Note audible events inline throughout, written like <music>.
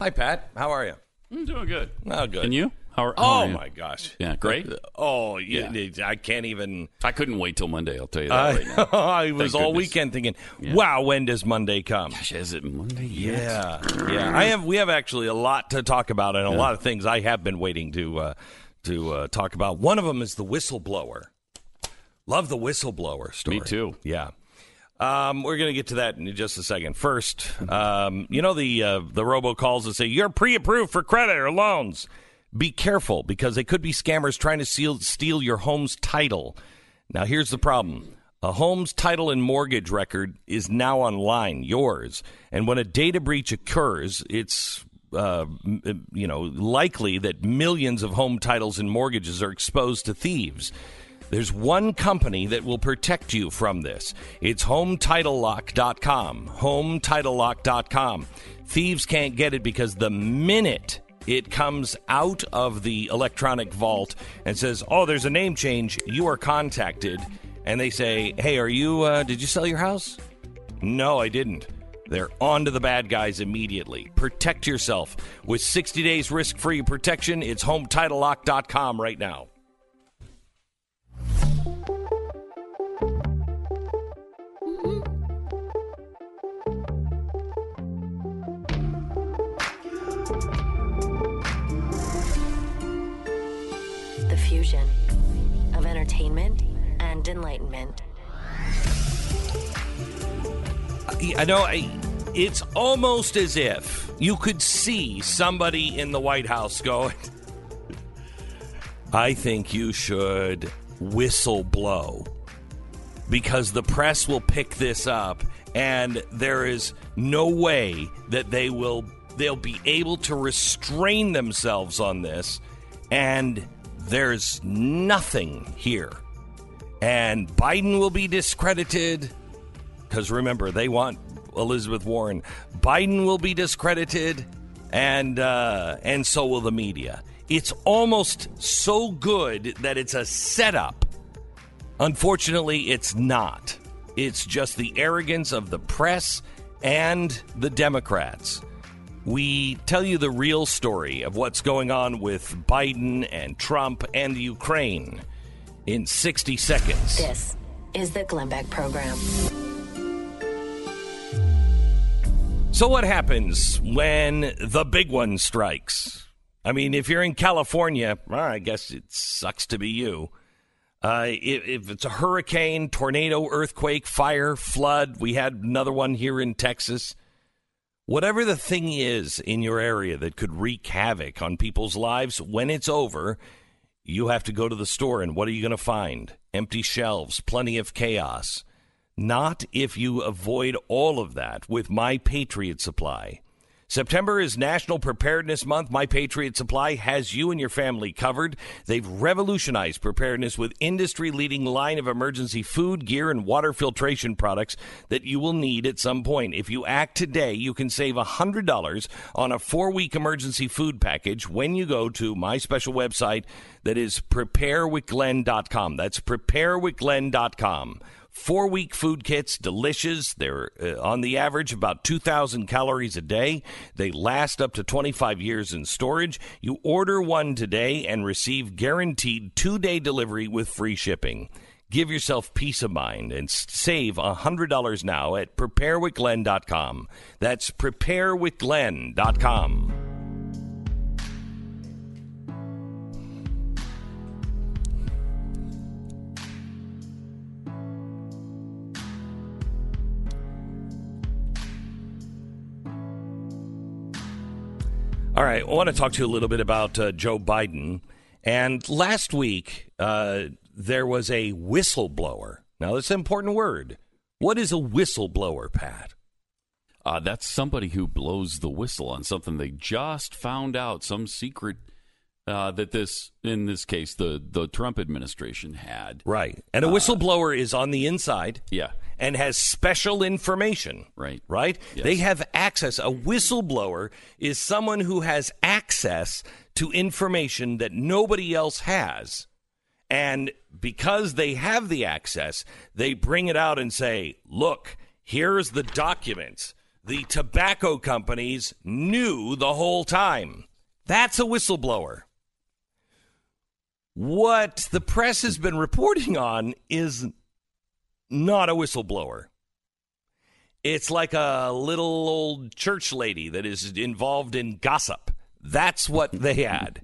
Hi, Pat. How are you? I'm doing good. Oh, good. And you? How, are- how Oh are you? my gosh. Yeah, great. Oh, yeah. Yeah. I can't even. I couldn't wait till Monday. I'll tell you that right I, now. <laughs> I was Thank all goodness. weekend thinking, Yeah. "Wow, when does Monday come?" Gosh, is it Monday yet? Yeah, yeah. I have. We have actually a lot to talk about, and a lot of things I have been waiting to uh, to uh, talk about. One of them is the whistleblower. Love the whistleblower story. Me too. Yeah. Um, we're going to get to that in just a second. First, um, you know the uh, the robocalls that say you're pre-approved for credit or loans. Be careful because they could be scammers trying to steal, steal your home's title. Now, here's the problem: a home's title and mortgage record is now online, yours, and when a data breach occurs, it's uh, you know likely that millions of home titles and mortgages are exposed to thieves. There's one company that will protect you from this. It's HomeTitleLock.com. HomeTitleLock.com. Thieves can't get it because the minute it comes out of the electronic vault and says, "Oh, there's a name change," you are contacted, and they say, "Hey, are you? Uh, did you sell your house?" No, I didn't. They're on to the bad guys immediately. Protect yourself with 60 days risk-free protection. It's HomeTitleLock.com right now. I know I, it's almost as if you could see somebody in the White House going, <laughs> I think you should whistle blow because the press will pick this up and there is no way that they will they'll be able to restrain themselves on this and there's nothing here and Biden will be discredited because remember they want Elizabeth Warren. Biden will be discredited, and uh, and so will the media. It's almost so good that it's a setup. Unfortunately, it's not. It's just the arrogance of the press and the Democrats. We tell you the real story of what's going on with Biden and Trump and the Ukraine in 60 seconds. This is the Glenn Beck Program. So, what happens when the big one strikes? I mean, if you're in California, well, I guess it sucks to be you. Uh, if, if it's a hurricane, tornado, earthquake, fire, flood, we had another one here in Texas. Whatever the thing is in your area that could wreak havoc on people's lives, when it's over, you have to go to the store, and what are you going to find? Empty shelves, plenty of chaos. Not if you avoid all of that with My Patriot Supply. September is National Preparedness Month. My Patriot Supply has you and your family covered. They've revolutionized preparedness with industry-leading line of emergency food, gear, and water filtration products that you will need at some point. If you act today, you can save $100 on a four-week emergency food package when you go to my special website that is preparewithglenn.com. That's preparewithglenn.com. Four week food kits, delicious. They're uh, on the average about 2,000 calories a day. They last up to 25 years in storage. You order one today and receive guaranteed two day delivery with free shipping. Give yourself peace of mind and save $100 now at preparewithglenn.com. That's preparewithglenn.com. All right, I want to talk to you a little bit about uh, Joe Biden. And last week, uh, there was a whistleblower. Now, that's an important word. What is a whistleblower, Pat? Uh, that's somebody who blows the whistle on something they just found out, some secret uh, that this, in this case, the the Trump administration had. Right. And a whistleblower is on the inside Yeah, and has special information. Right. Right? Yes. They have access. A whistleblower is someone who has access to information that nobody else has. And because they have the access, they bring it out and say, look, here's the documents the tobacco companies knew the whole time. That's a whistleblower. What the press has been reporting on is not a whistleblower. It's like a little old church lady that is involved in gossip. That's what they <laughs> had.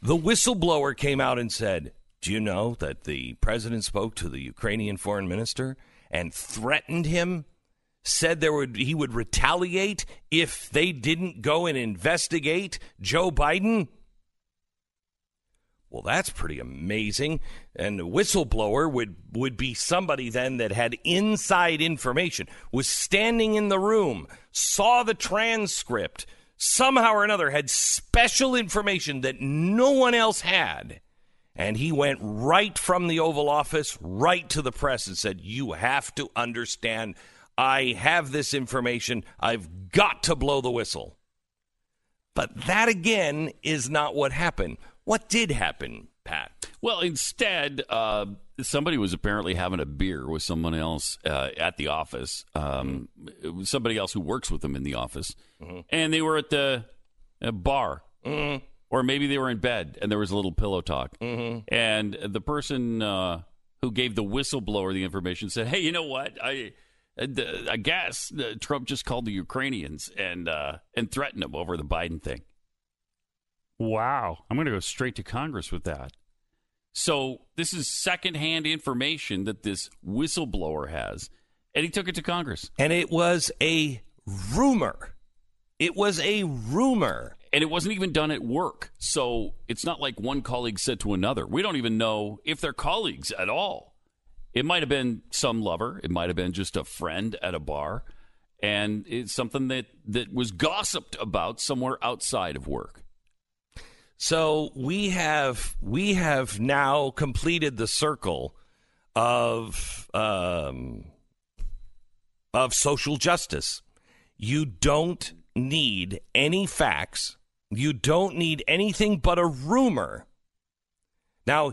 the whistleblower came out and said, Do you know that the president spoke to the Ukrainian foreign minister and threatened him? Said there would he would retaliate if they didn't go and investigate Joe Biden? Well, that's pretty amazing. And a whistleblower would, would be somebody then that had inside information, was standing in the room, saw the transcript, somehow or another had special information that no one else had. And he went right from the Oval Office right to the press and said, You have to understand, I have this information. I've got to blow the whistle. But that again is not what happened. What did happen, Pat? Well, instead, uh, somebody was apparently having a beer with someone else uh, at the office. Um, it was somebody else who works with them in the office, mm-hmm. and they were at the bar. Mm-hmm. Or maybe they were in bed and there was a little pillow talk. Mm-hmm. And the person uh, who gave the whistleblower the information said, Hey, you know what? I. I guess Trump just called the Ukrainians and uh, and threatened them over the Biden thing. Wow. I'm going to go straight to Congress with that. So this is secondhand information that this whistleblower has, and he took it to Congress. And it was a rumor. It was a rumor. And it wasn't even done at work. So it's not like one colleague said to another. We don't even know if they're colleagues at all. It might have been some lover, it might have been just a friend at a bar, and it's something that, that was gossiped about somewhere outside of work. So we have we have now completed the circle of um, of social justice. You don't need any facts. You don't need anything but a rumor. Now,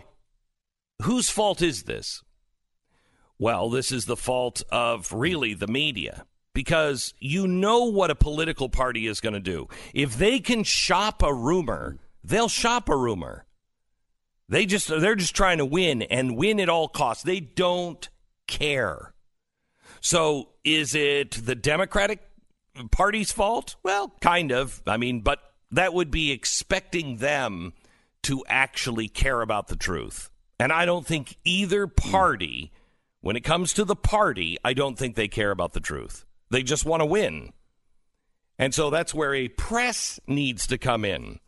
whose fault is this? Well, this is the fault of really the media because you know what a political party is going to do. If they can shop a rumor They'll shop a rumor. They just they're just trying to win and win at all costs. They don't care. So is it the Democratic Party's fault? Well, kind of. I mean, but that would be expecting them to actually care about the truth. And I don't think either party, when it comes to the party, I don't think they care about the truth. They just want to win. And so that's where a press needs to come in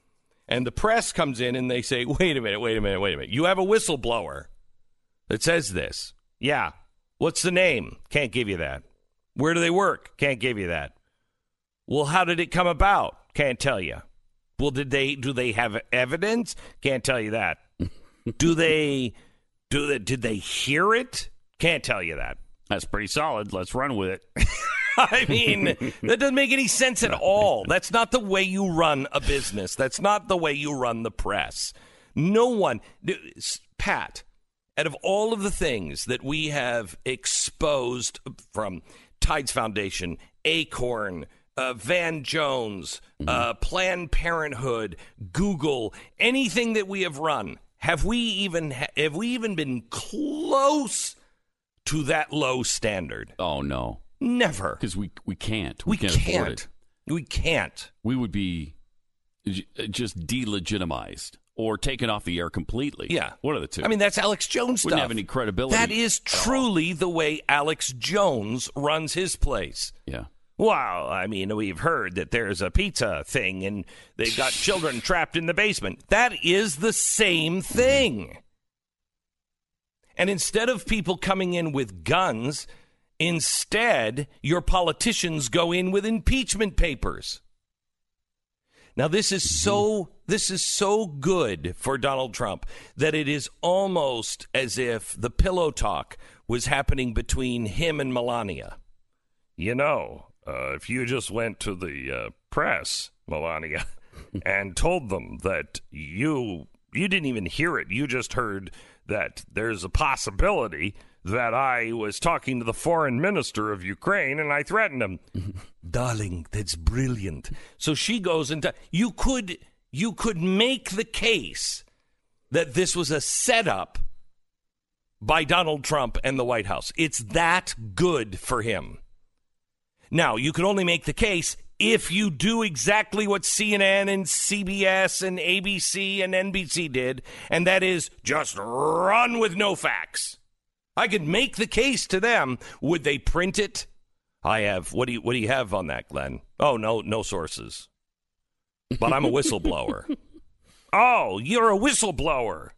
and the press comes in and they say, wait a minute, wait a minute, wait a minute. You have a whistleblower that says this. Yeah. What's the name? Can't give you that. Where do they work? Can't give you that. Well, how did it come about? Can't tell you. Well, did they do they have evidence? Can't tell you that. <laughs> do they do they did they hear it? Can't tell you that. That's pretty solid. Let's run with it. <laughs> <laughs> I mean, that doesn't make any sense at all. That's not the way you run a business. That's not the way you run the press. No one, Pat, out of all of the things that we have exposed from Tides Foundation, Acorn, uh, Van Jones, mm-hmm. uh, Planned Parenthood, Google, anything that we have run, have we even have we even been close to that low standard? Oh no. Never. Because we, we can't. We, we can't, can't. afford it. We can't. We would be uh, just delegitimized or taken off the air completely. Yeah. One of the two. I mean, that's Alex Jones Wouldn't stuff. have any credibility. That is truly the way Alex Jones runs his place. Yeah. Well, I mean, we've heard that there's a pizza thing and they've got <laughs> children trapped in the basement. That is the same thing. And instead of people coming in with guns Instead, your politicians go in with impeachment papers. Now this is so this is so good for Donald Trump that it is almost as if the pillow talk was happening between him and Melania. You know, uh, if you just went to the uh, press, Melania, <laughs> and told them that you you didn't even hear it, you just heard that there's a possibility that I was talking to the foreign minister of Ukraine and I threatened him. <laughs> Darling, that's brilliant. So she goes into you could you could make the case that this was a setup by Donald Trump and the White House. It's that good for him. Now, you can only make the case if you do exactly what CNN and CBS and ABC and NBC did, and that is just run with no facts. I could make the case to them. Would they print it? I have. What do you What do you have on that, Glenn? Oh no, no sources. But I'm a whistleblower. <laughs> oh, you're a whistleblower.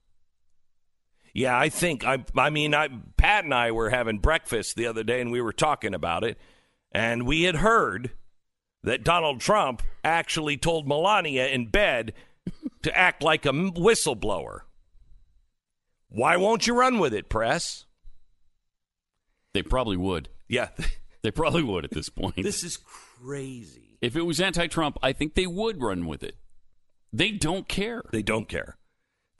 Yeah, I think I. I mean, I, Pat and I were having breakfast the other day, and we were talking about it, and we had heard that Donald Trump actually told Melania in bed to act like a whistleblower. Why won't you run with it, press? They probably would. Yeah. <laughs> They probably would at this point. this is crazy. If it was anti Trump, I think they would run with it. They don't care. They don't care.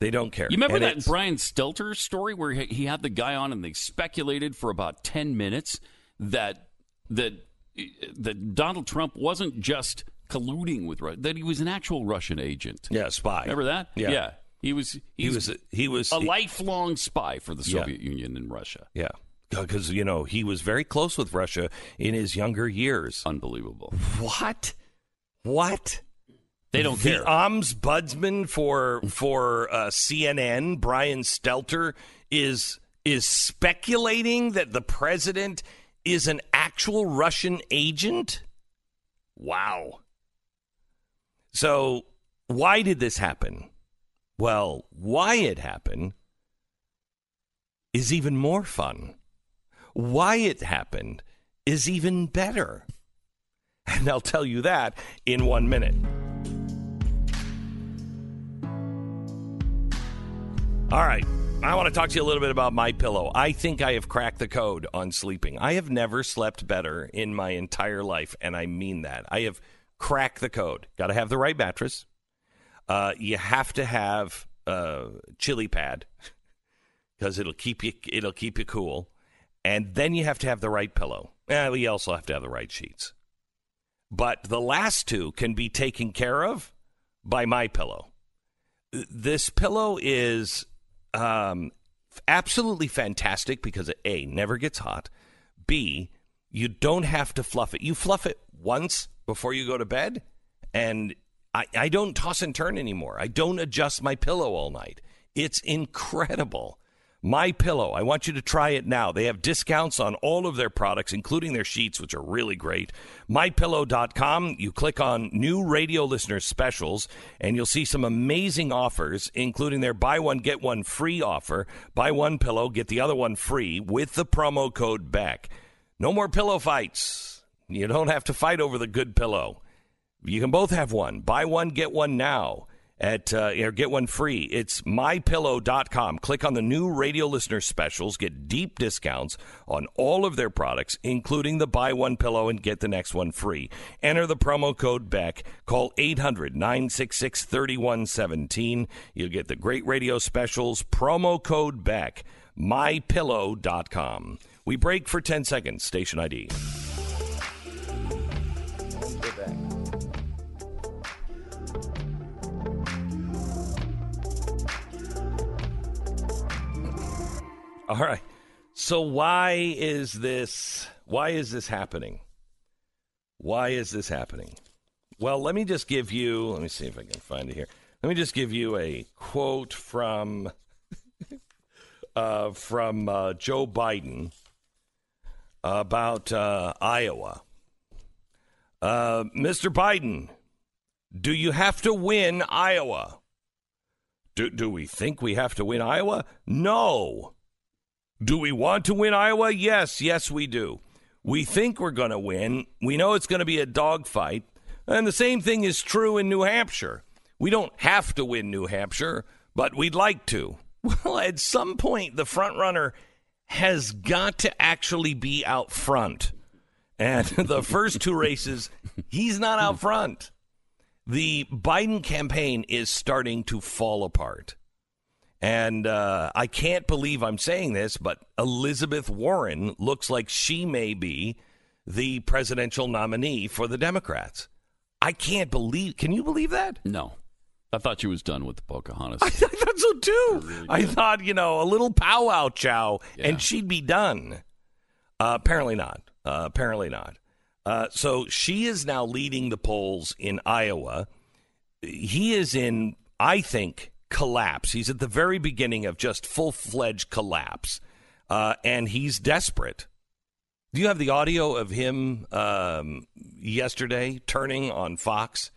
They don't care. You remember And that it's- Brian Stelter story where he he had the guy on and they speculated for about 10 minutes that that that Donald Trump wasn't just colluding with Russia, that he was an actual Russian agent. Yeah, spy. Remember that? Yeah. He was He was. He was. a lifelong spy for the Yeah. Soviet Union and Russia. Yeah, because you know he was very close with Russia in his younger years. Unbelievable. What? What? They don't the care. ombudsman for for uh, CNN, Brian Stelter, is is speculating that the president is an actual Russian agent. Wow. So, why did this happen? Well, why it happened is even more fun. Why it happened is even better. And I'll tell you that in one minute. All right. I want to talk to you a little bit about my pillow. I think I have cracked the code on sleeping. I have never slept better in my entire life, and I mean that. I have cracked the code. Got to have the right mattress. Uh, you have to have a chili pad because it'll keep you it'll keep you cool, and then you have to have the right pillow. And you also have to have the right sheets. But the last two can be taken care of by my pillow. This pillow is um, absolutely fantastic because it a never gets hot. B you don't have to fluff it. You fluff it once before you go to bed, and I, I don't toss and turn anymore. I don't adjust my pillow all night. It's incredible. My Pillow. I want you to try it now. They have discounts on all of their products, including their sheets, which are really great. MyPillow.com. You click on new radio listeners specials, and you'll see some amazing offers, including their buy one get one free offer. Buy one pillow, get the other one free with the promo code BECK. No more pillow fights. You don't have to fight over the good pillow. You can both have one. Buy one, get one now. At uh, or get one free. It's mypillow.com. Click on the new radio listener specials. Get deep discounts on all of their products, including the buy one pillow and get the next one free. Enter the promo code BECK. Call 800 966 3117. You'll get the great radio specials. Promo code BECK. mypillow.com. We break for 10 seconds. Station ID. All right. So why is this why is this happening? Why is this happening? Well, let me just give you let me see if I can find it here. Let me just give you a quote from <laughs> uh, from uh, Joe Biden about uh, Iowa. Uh, Mr. Biden, do you have to win Iowa? Do, do we think we have to win Iowa? No. Do we want to win Iowa? Yes, yes, we do. We think we're going to win. We know it's going to be a dogfight. And the same thing is true in New Hampshire. We don't have to win New Hampshire, but we'd like to. <laughs> Well, at some point, the front runner has got to actually be out front. And <laughs> the first two races, he's not out front. The Biden campaign is starting to fall apart. And uh, I can't believe I'm saying this, but Elizabeth Warren looks like she may be the presidential nominee for the Democrats. I can't believe. Can you believe that? No. I thought she was done with the Pocahontas. <laughs> I thought so too. Really I thought, you know, a little powwow chow yeah. and she'd be done. Uh, apparently not. Uh, apparently not. Uh, so she is now leading the polls in Iowa. He is in, I think, collapse. He's at the very beginning of just full fledged collapse, uh, and he's desperate. Do you have the audio of him um, yesterday turning on Fox?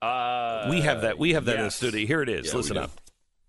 Uh, we have that. We have that yes. in the studio. Here it is. Yeah, Listen up.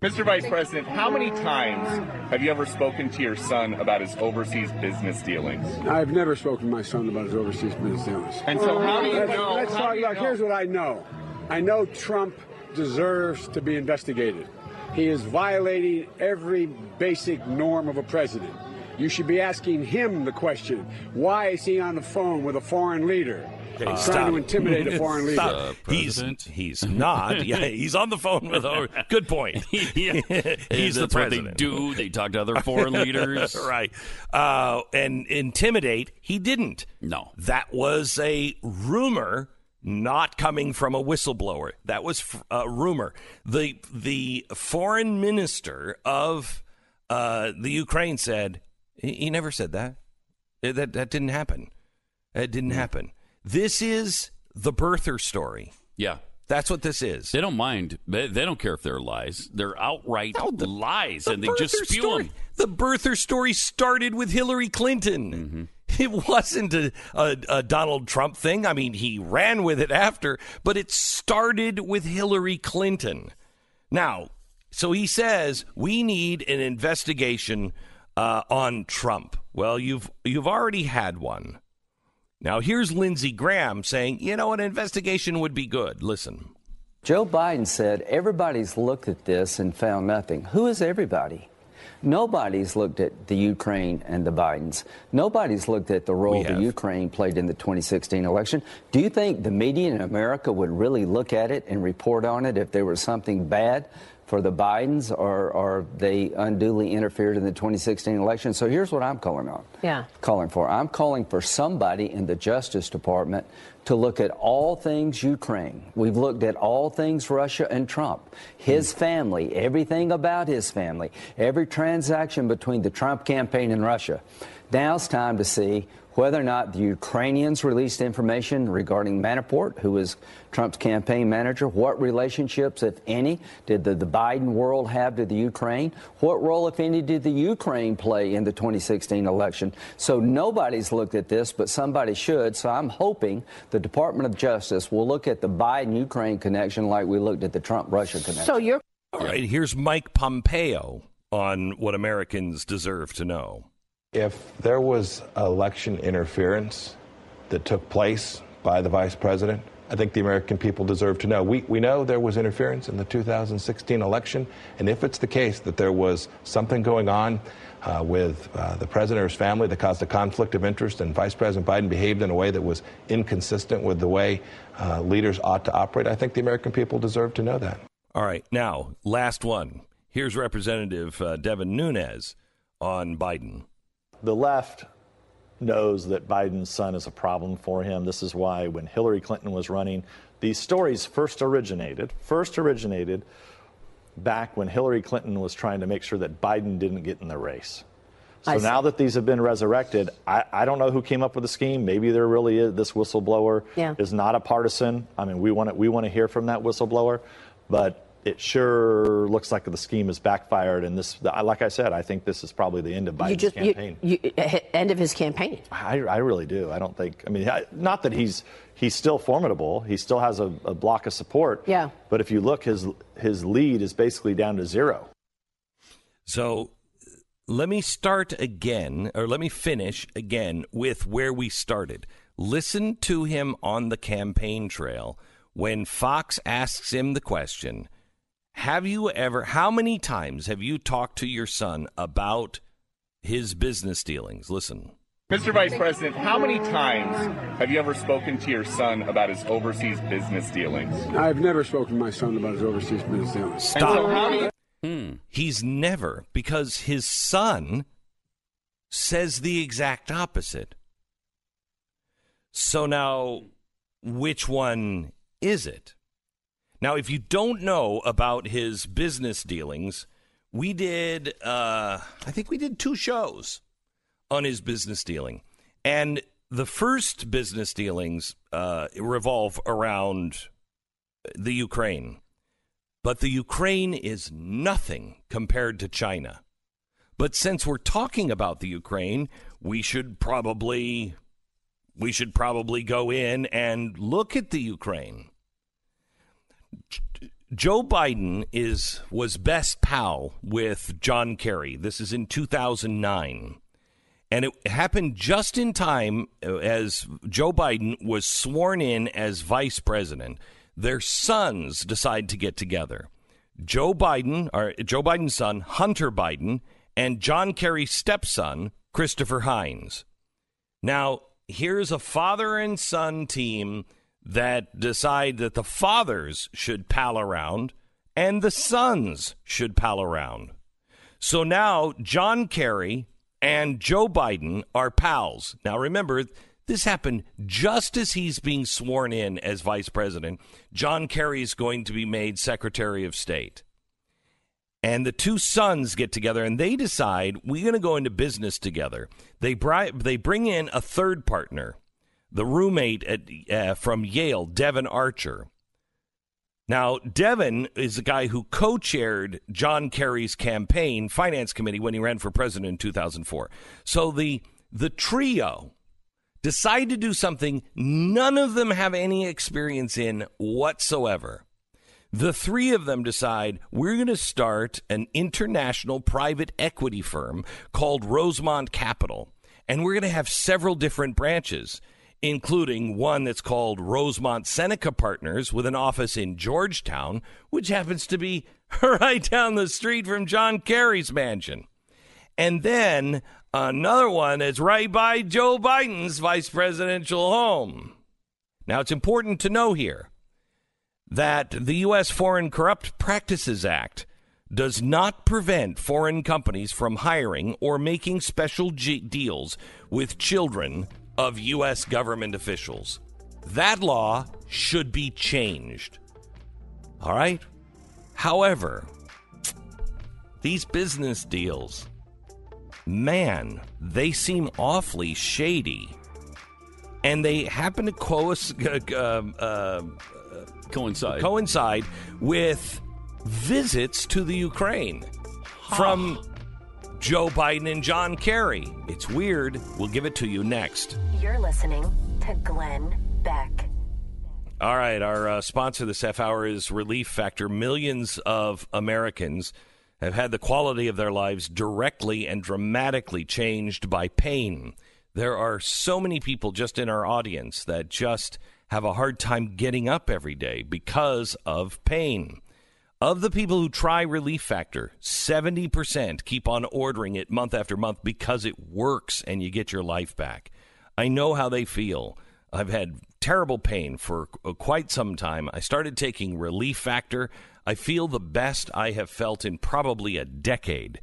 Mr. Vice President, how many times have you ever spoken to your son about his overseas business dealings? I've never spoken to my son about his overseas business dealings. And so, how do you let's, know? Let's talk. Look, here's what I know. I know Trump deserves to be investigated. He is violating every basic norm of a president. You should be asking him the question why is he on the phone with a foreign leader? Okay, uh, trying to intimidate a <laughs> foreign leader. Uh, he's he's not. Yeah, he's on the phone with. A, <laughs> good point. <laughs> yeah. he's the president. they do. They talk to other foreign leaders, right? Uh, and intimidate. He didn't. No, that was a rumor not coming from a whistleblower. That was a rumor. The the foreign minister of uh, the Ukraine said he, he, never said that. That that didn't happen. It didn't mm. happen. This is the birther story. Yeah. That's what this is. They don't mind. They, they don't care if they're lies. They're outright no, the, lies, the and they just spew story, them. The birther story started with Hillary Clinton. Mm-hmm. <laughs> It wasn't a, a, a, Donald Trump thing. I mean, he ran with it after, but it started with Hillary Clinton. Now, so he says we need an investigation uh, on Trump. Well, you've you've already had one. Now here's Lindsey Graham saying, you know, an investigation would be good. Listen. Joe Biden said everybody's looked at this and found nothing. Who is everybody? Nobody's looked at the Ukraine and the Bidens. Nobody's looked at the role the Ukraine played in the 2016 election. Do you think the media in America would really look at it and report on it if there was something bad? For the Bidens or, or they unduly interfered in the 2016 election. So here's what I'm calling on. Yeah. Calling for. I'm calling for somebody in the Justice Department to look at all things Ukraine. We've looked at all things Russia and Trump, his family, everything about his family, every transaction between the Trump campaign and Russia. Now it's time to see whether or not the Ukrainians released information regarding Manafort, who was Trump's campaign manager. What relationships, if any, did the, the, Biden world have to the Ukraine? What role, if any, did the Ukraine play in the 2016 election? So nobody's looked at this, but somebody should. So I'm hoping the Department of Justice will look at the Biden Ukraine connection like we looked at the Trump Russia connection. So you're. All right, here's Mike Pompeo on what Americans deserve to know. If there was election interference that took place by the vice president, I think the American people deserve to know. We, we know there was interference in the 2016 election, and if it's the case that there was something going on uh, with uh, the president or his family that caused a conflict of interest, and Vice President Biden behaved in a way that was inconsistent with the way uh, leaders ought to operate, I think the American people deserve to know that. All right. Now, last one. Here's Representative uh, Devin Nunes on Biden the left knows that Biden's son is a problem for him. This is why when Hillary Clinton was running, these stories first originated, first originated back when Hillary Clinton was trying to make sure that Biden didn't get in the race. So now that these have been resurrected, I, I, don't know who came up with the scheme. Maybe there really is this whistleblower yeah. is not a partisan. I mean, we want to, we want to hear from that whistleblower, but it sure looks like the scheme has backfired. And this, like I said, I think this is probably the end of Biden's just, campaign. You, you, end of his campaign. I, I, really do. I don't think. I mean, not that he's he's still formidable. He still has a, a block of support. Yeah. But if you look, his his lead is basically down to zero. So let me start again, or let me finish again with where we started. Listen to him on the campaign trail when Fox asks him the question have you ever, how many times have you talked to your son about his business dealings? Listen. Mr. Vice President, how many times have you ever spoken to your son about his overseas business dealings? I've never spoken to my son about his overseas business dealings. Stop. Hmm. He's never, because his son says the exact opposite. So now, which one is it? Now, if you don't know about his business dealings, we did, uh, I think we did two shows on his business dealing. And the first business dealings uh, revolve around the Ukraine. But the Ukraine is nothing compared to China. But since we're talking about the Ukraine, we should probably we should probably go in and look at the Ukraine. Joe Biden is was best pal with John Kerry. This is in 2009. And it happened just in time uh, as Joe Biden was sworn in as vice president. Their sons decide to get together. Joe Biden, or Joe Biden's son, Hunter Biden, and John Kerry's stepson, Christopher Heinz. Now, here's a father and son team that decide that the fathers should pal around and the sons should pal around. So now John Kerry and Joe Biden are pals. Now remember, this happened just as he's being sworn in as vice president. John Kerry is going to be made Secretary of State. And the two sons get together and they decide we're going to go into business together. They, bri- they bring in a third partner, the roommate at, uh, from Yale, Devon Archer. Now, Devon is the guy who co chaired John Kerry's campaign finance committee when he ran for president in 2004. So the, the trio decide to do something none of them have any experience in whatsoever. The three of them decide we're going to start an international private equity firm called Rosemont Capital. And we're going to have several different branches, including one that's called Rosemont Seneca Partners with an office in Georgetown, which happens to be <laughs> right down the street from John Kerry's mansion. And then another one that's right by Joe Biden's vice presidential home. Now, it's important to know here that the U.S. Foreign Corrupt Practices Act does not prevent foreign companies from hiring or making special G- deals with children of U.S. government officials. That law should be changed. All right? However, these business deals, man, they seem awfully shady. And they happen to co- <laughs> uh, uh, coincide coincide with visits to the Ukraine from Joe Biden and John Kerry. It's weird. We'll give it to you next. You're listening to Glenn Beck. All right, our uh, sponsor this half hour is Relief Factor. Millions of Americans have had the quality of their lives directly and dramatically changed by pain. There are so many people just in our audience that just have a hard time getting up every day because of pain. Of the people who try Relief Factor, 70% keep on ordering it month after month because it works and you get your life back. I know how they feel. I've had terrible pain for quite some time. I started taking Relief Factor. I feel the best I have felt in probably a decade.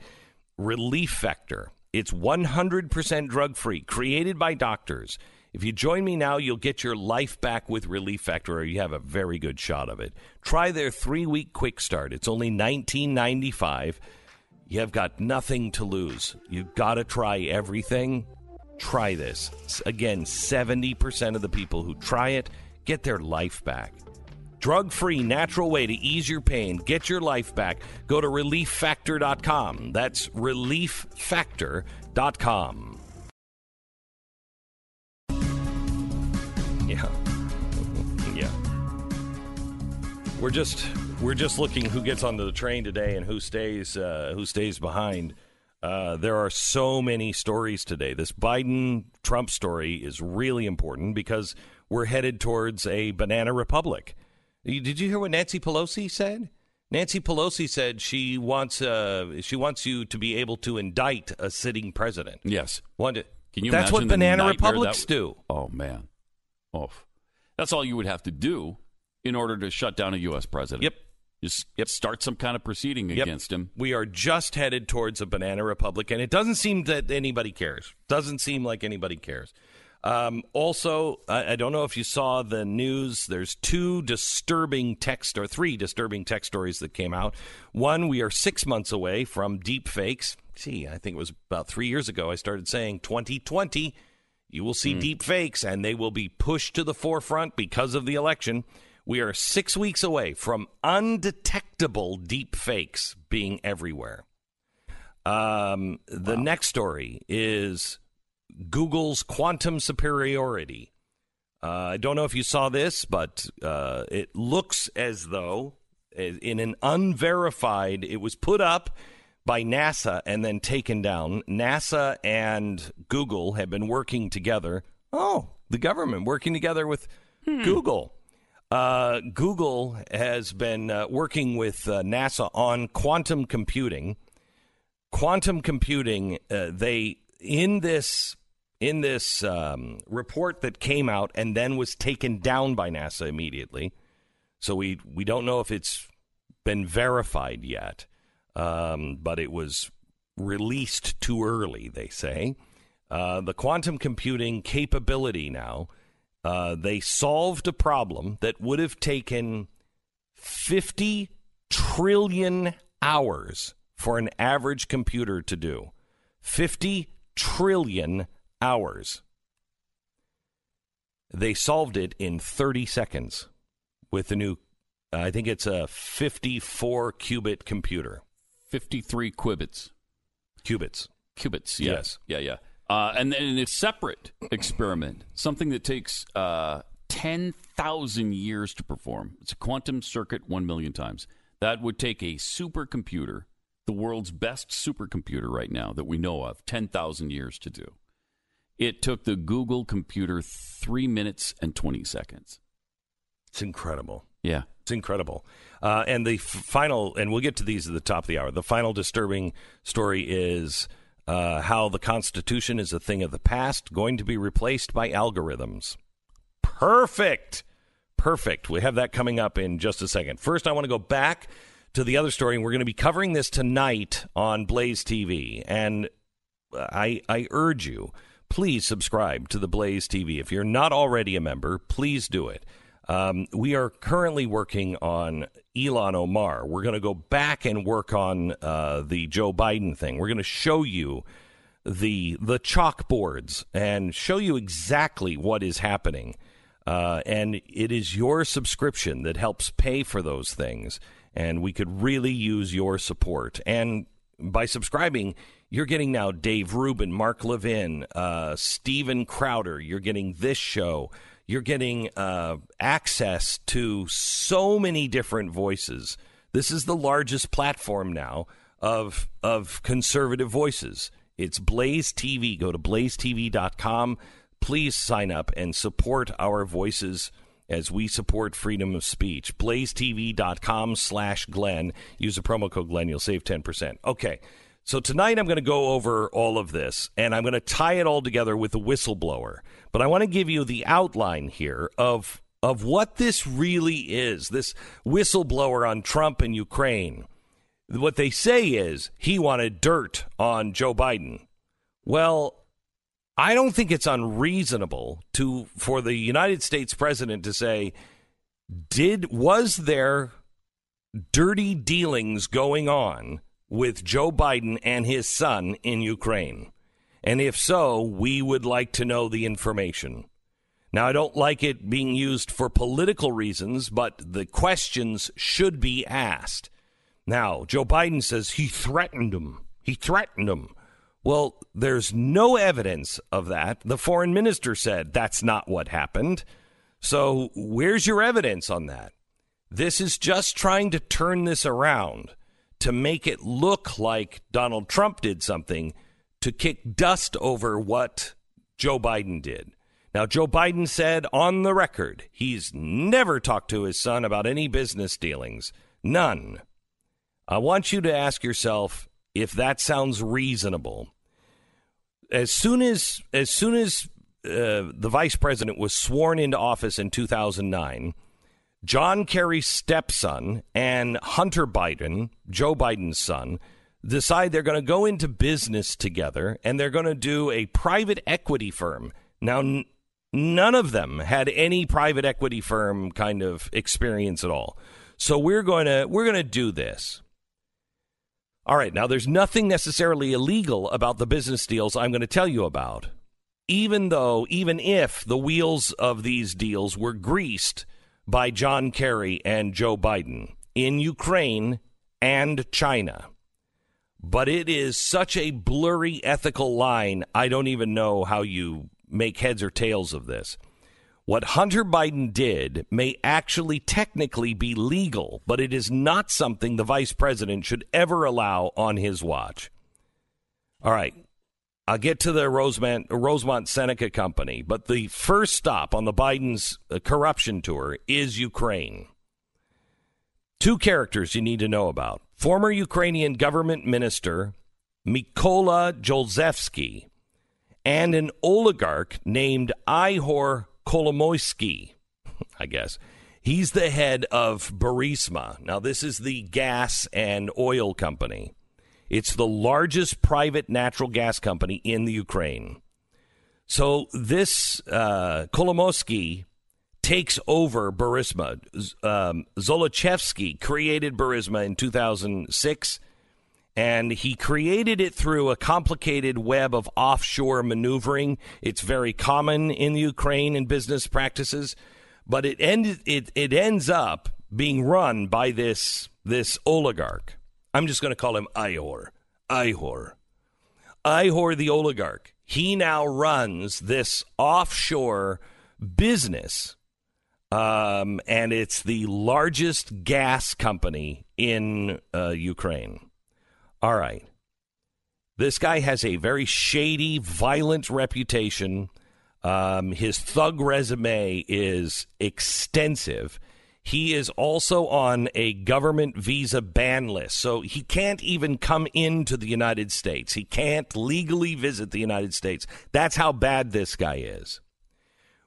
Relief Factor. It's 100% drug free, created by doctors. If you join me now, you'll get your life back with Relief Factor, or you have a very good shot of it. Try their three week quick start. It's only $19.95. You have got nothing to lose. You've got to try everything. Try this. Again, 70% of the people who try it get their life back. Drug free, natural way to ease your pain, get your life back. Go to relieffactor.com. That's relieffactor.com. Yeah. Yeah. We're just we're just looking who gets onto the train today and who stays uh, who stays behind. Uh, there are so many stories today. This Biden Trump story is really important because we're headed towards a banana republic. Did you hear what Nancy Pelosi said? Nancy Pelosi said she wants uh, she wants you to be able to indict a sitting president. Yes. To, Can you That's imagine what banana republics that- do. Oh man. Oh. That's all you would have to do in order to shut down a US president. Yep. Just start some kind of proceeding Yep. against him. We are just headed towards a banana republic, and it doesn't seem that anybody cares. Doesn't seem like anybody cares. Um, also, I, I don't know if you saw the news. There's two disturbing text or three disturbing text stories that came out. One, we are six months away from deep fakes. See, I think it was about three years ago. I started saying 2020. You will see deep fakes, and they will be pushed to the forefront because of the election. We are six weeks away from undetectable deep fakes being everywhere. Um, the next story is Google's quantum superiority. Uh, I don't know if you saw this, but uh, it looks as though, in an unverified, it was put up by NASA and then taken down. NASA and Google have been working together. Oh, the government working together with Google. Uh, Google has been uh, working with uh, NASA on quantum computing. Quantum computing, uh, they in this in this um, report that came out and then was taken down by NASA immediately. So we we don't know if it's been verified yet, um, but it was released too early. They say uh, the quantum computing capability now. Uh, they solved a problem that would have taken 50 trillion hours for an average computer to do. 50 trillion hours. They solved it in 30 seconds with the new, I think it's a 54 qubit computer. 53 qubits. Qubits. Qubits, yeah. Yes. Yeah, yeah. Uh, and then in a separate experiment, something that takes uh, 10,000 years to perform. It's a quantum circuit 1 million times. That would take a supercomputer, the world's best supercomputer right now that we know of, 10,000 years to do. It took the Google computer 3 minutes and 20 seconds. It's incredible. Yeah. It's incredible. Uh, and the f- final, and we'll get to these at the top of the hour. The final disturbing story is uh, how the Constitution is a thing of the past, going to be replaced by algorithms. Perfect. Perfect. We have that coming up in just a second. First, I want to go back to the other story, and we're going to be covering this tonight on Blaze TV. And I, I urge you, please subscribe to the Blaze TV. If you're not already a member, please do it. Um, we are currently working on Ilhan Omar. We're going to go back and work on uh, the Joe Biden thing. We're going to show you the the chalkboards and show you exactly what is happening. Uh, and it is your subscription that helps pay for those things. And we could really use your support. And by subscribing, you're getting now Dave Rubin, Mark Levin, uh, Steven Crowder. You're getting this show. You're getting uh, access to so many different voices. This is the largest platform now of of conservative voices. It's Blaze TV. Go to blazetv.com. Please sign up and support our voices as we support freedom of speech. blazetv.com slash Glenn. Use the promo code Glenn. You'll save 10%. Okay. So tonight I'm going to go over all of this and I'm going to tie it all together with the whistleblower. But I want to give you the outline here of of what this really is. This whistleblower on Trump and Ukraine. What they say is he wanted dirt on Joe Biden. Well, I don't think it's unreasonable to for the United States president to say did was there dirty dealings going on with Joe Biden and his son in Ukraine? And if so, we would like to know the information. Now, I don't like it being used for political reasons, but the questions should be asked. Now, Joe Biden says he threatened him. He threatened him. Well, there's no evidence of that. The foreign minister said that's not what happened. So, where's your evidence on that? This is just trying to turn this around to make it look like Donald Trump did something to kick dust over what Joe Biden did. Now, Joe Biden said on the record he's never talked to his son about any business dealings. None. I want you to ask yourself if that sounds reasonable. As soon as as soon as uh, the vice president was sworn into office in 2009, John Kerry's stepson and Hunter Biden, Joe Biden's son, decide they're going to go into business together and they're going to do a private equity firm. Now, n- none of them had any private equity firm kind of experience at all. So we're going to we're going to do this. All right, now there's nothing necessarily illegal about the business deals I'm going to tell you about. Even though even if the wheels of these deals were greased by John Kerry and Joe Biden in Ukraine and China. But it is such a blurry ethical line, I don't even know how you make heads or tails of this. What Hunter Biden did may actually technically be legal, but it is not something the vice president should ever allow on his watch. All right. I'll get to the Rosemont, Rosemont Seneca Company, but the first stop on the Biden's uh, corruption tour is Ukraine. Two characters you need to know about. Former Ukrainian government minister Mykola Zlochevsky and an oligarch named Ihor Kolomoisky, <laughs> I guess. He's the head of Burisma. Now, this is the gas and oil company. It's the largest private natural gas company in the Ukraine. So this uh, takes over Burisma. Um, Zlochevsky created Burisma in 2006, and he created it through a complicated web of offshore maneuvering. It's very common in the Ukraine in business practices, but it end, it it ends up being run by this this oligarch. I'm just going to call him Ihor. Ihor. Ihor the oligarch. He now runs this offshore business, um, and it's the largest gas company in uh, Ukraine. All right. This guy has a very shady, violent reputation. Um, his thug resume is extensive. He is also on a government visa ban list, so he can't even come into the United States. He can't legally visit the United States. That's how bad this guy is.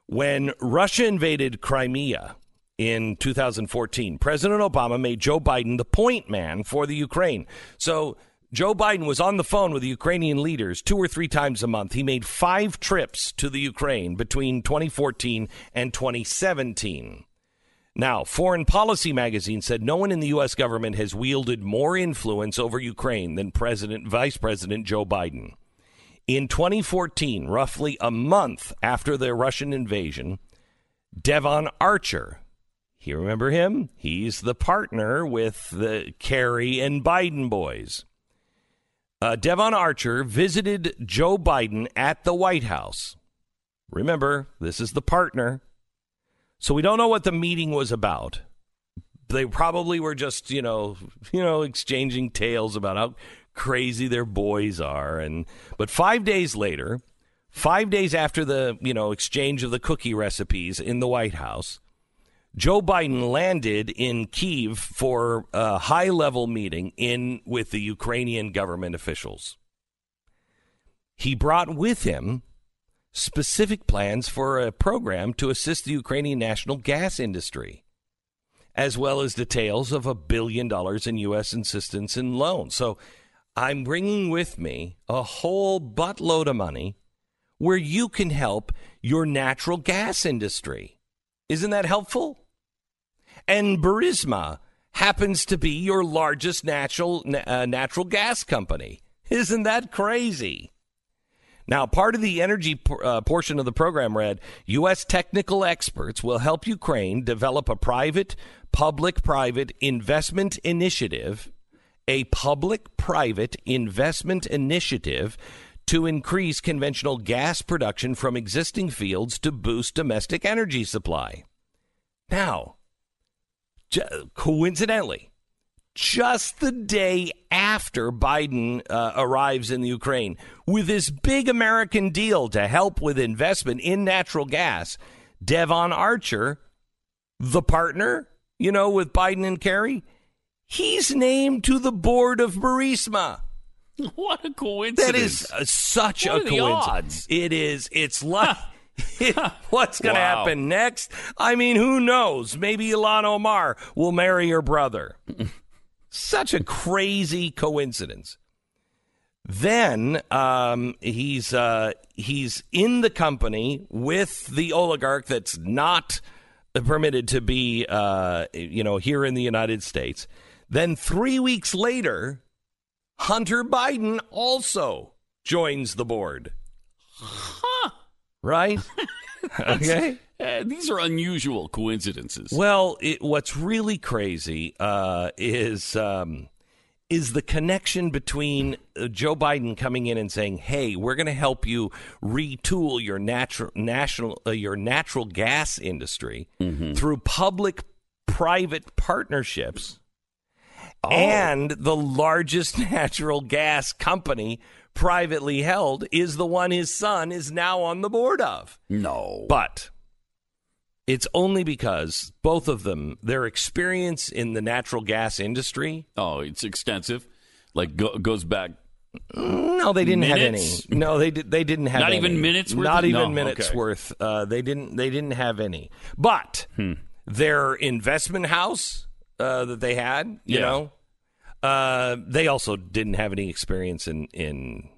When Russia invaded Crimea in 2014, President Obama made Joe Biden the point man for the Ukraine. So Joe Biden was on the phone with the Ukrainian leaders two or three times a month. He made five trips to the Ukraine between 2014 and 2017. Now, Foreign Policy magazine said no one in the U.S. government has wielded more influence over Ukraine than President, Vice President Joe Biden. In 2014, roughly a month after the Russian invasion, Devon Archer, you remember him? He's the partner with the Kerry and Biden boys. Uh, Devon Archer visited Joe Biden at the White House. Remember, this is the partner. So we don't know what the meeting was about. They probably were just, you know, you know, exchanging tales about how crazy their boys are and but 5 days later, 5 days after the, you know, exchange of the cookie recipes in the White House, Joe Biden landed in Kiev for a high-level meeting in with the Ukrainian government officials. He brought with him specific plans for a program to assist the Ukrainian national gas industry, as well as details of a billion dollars in U.S. assistance and loans. So I'm bringing with me a whole buttload of money where you can help your natural gas industry. Isn't that helpful? And Burisma happens to be your largest natural uh, natural gas company. Isn't that crazy? Now, part of the energy uh, portion of the program read U.S. technical experts will help Ukraine develop a private, public private investment initiative, a public private investment initiative to increase conventional gas production from existing fields to boost domestic energy supply. Now, coincidentally, just the day after Biden uh, arrives in the Ukraine with this big American deal to help with investment in natural gas. Devon Archer, the partner, you know, with Biden and Kerry, he's named to the board of Burisma. <laughs> What a coincidence! That is uh, such what a coincidence. It is. It's <laughs> like What's going to Wow. happen next? I mean, who knows? Maybe Ilhan Omar will marry your brother. <laughs> Such a crazy coincidence. Then um, he's uh, he's in the company with the oligarch that's not permitted to be uh, you know here in the United States. Then three weeks later, Hunter Biden also joins the board. Huh. Right? <laughs> okay. Uh, these are unusual coincidences. Well, it, what's really crazy uh, is um, is the connection between uh, Joe Biden coming in and saying, "Hey, we're going to help you retool your natural national uh, your natural gas industry through public private partnerships." And the largest <laughs> natural gas company privately held is the one his son is now on the board of. No. But it's only because both of them, their experience in the natural gas industry. Oh, it's extensive. Like go, goes back. No, they didn't Minutes? have any. No, they did. They didn't have Not any. even minutes worth? Not even No, minutes okay. worth. Uh, they didn't. They didn't have any. But Hmm. their investment house uh, that they had, you Yeah. know, uh, they also didn't have any experience in in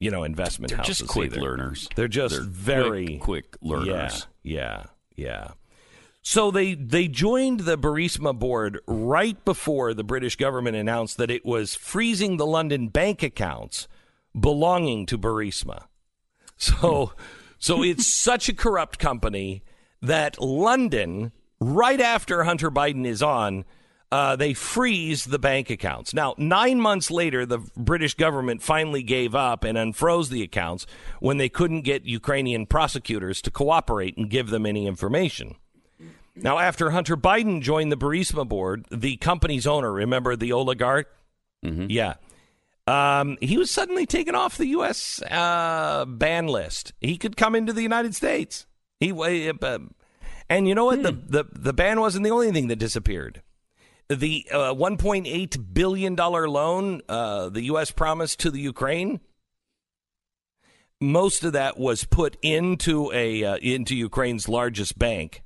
you know investment They're houses. just quick either. learners. They're just They're very quick, quick learners. Yeah, yeah, yeah. So they they joined the Burisma board right before the British government announced that it was freezing the London bank accounts belonging to Burisma. So so it's <laughs> such a corrupt company that London right after Hunter Biden is on uh, they freeze the bank accounts. Now, nine months later, the British government finally gave up and unfroze the accounts when they couldn't get Ukrainian prosecutors to cooperate and give them any information. Now, after Hunter Biden joined the Burisma board, the company's owner, remember the oligarch? Yeah. Um, he was suddenly taken off the U.S. Uh, ban list. He could come into the United States. He uh, and you know what? The, the the ban wasn't the only thing that disappeared. The uh, 1.8 billion dollar loan uh, the U.S. promised to the Ukraine. Most of that was put into a uh, into Ukraine's largest bank,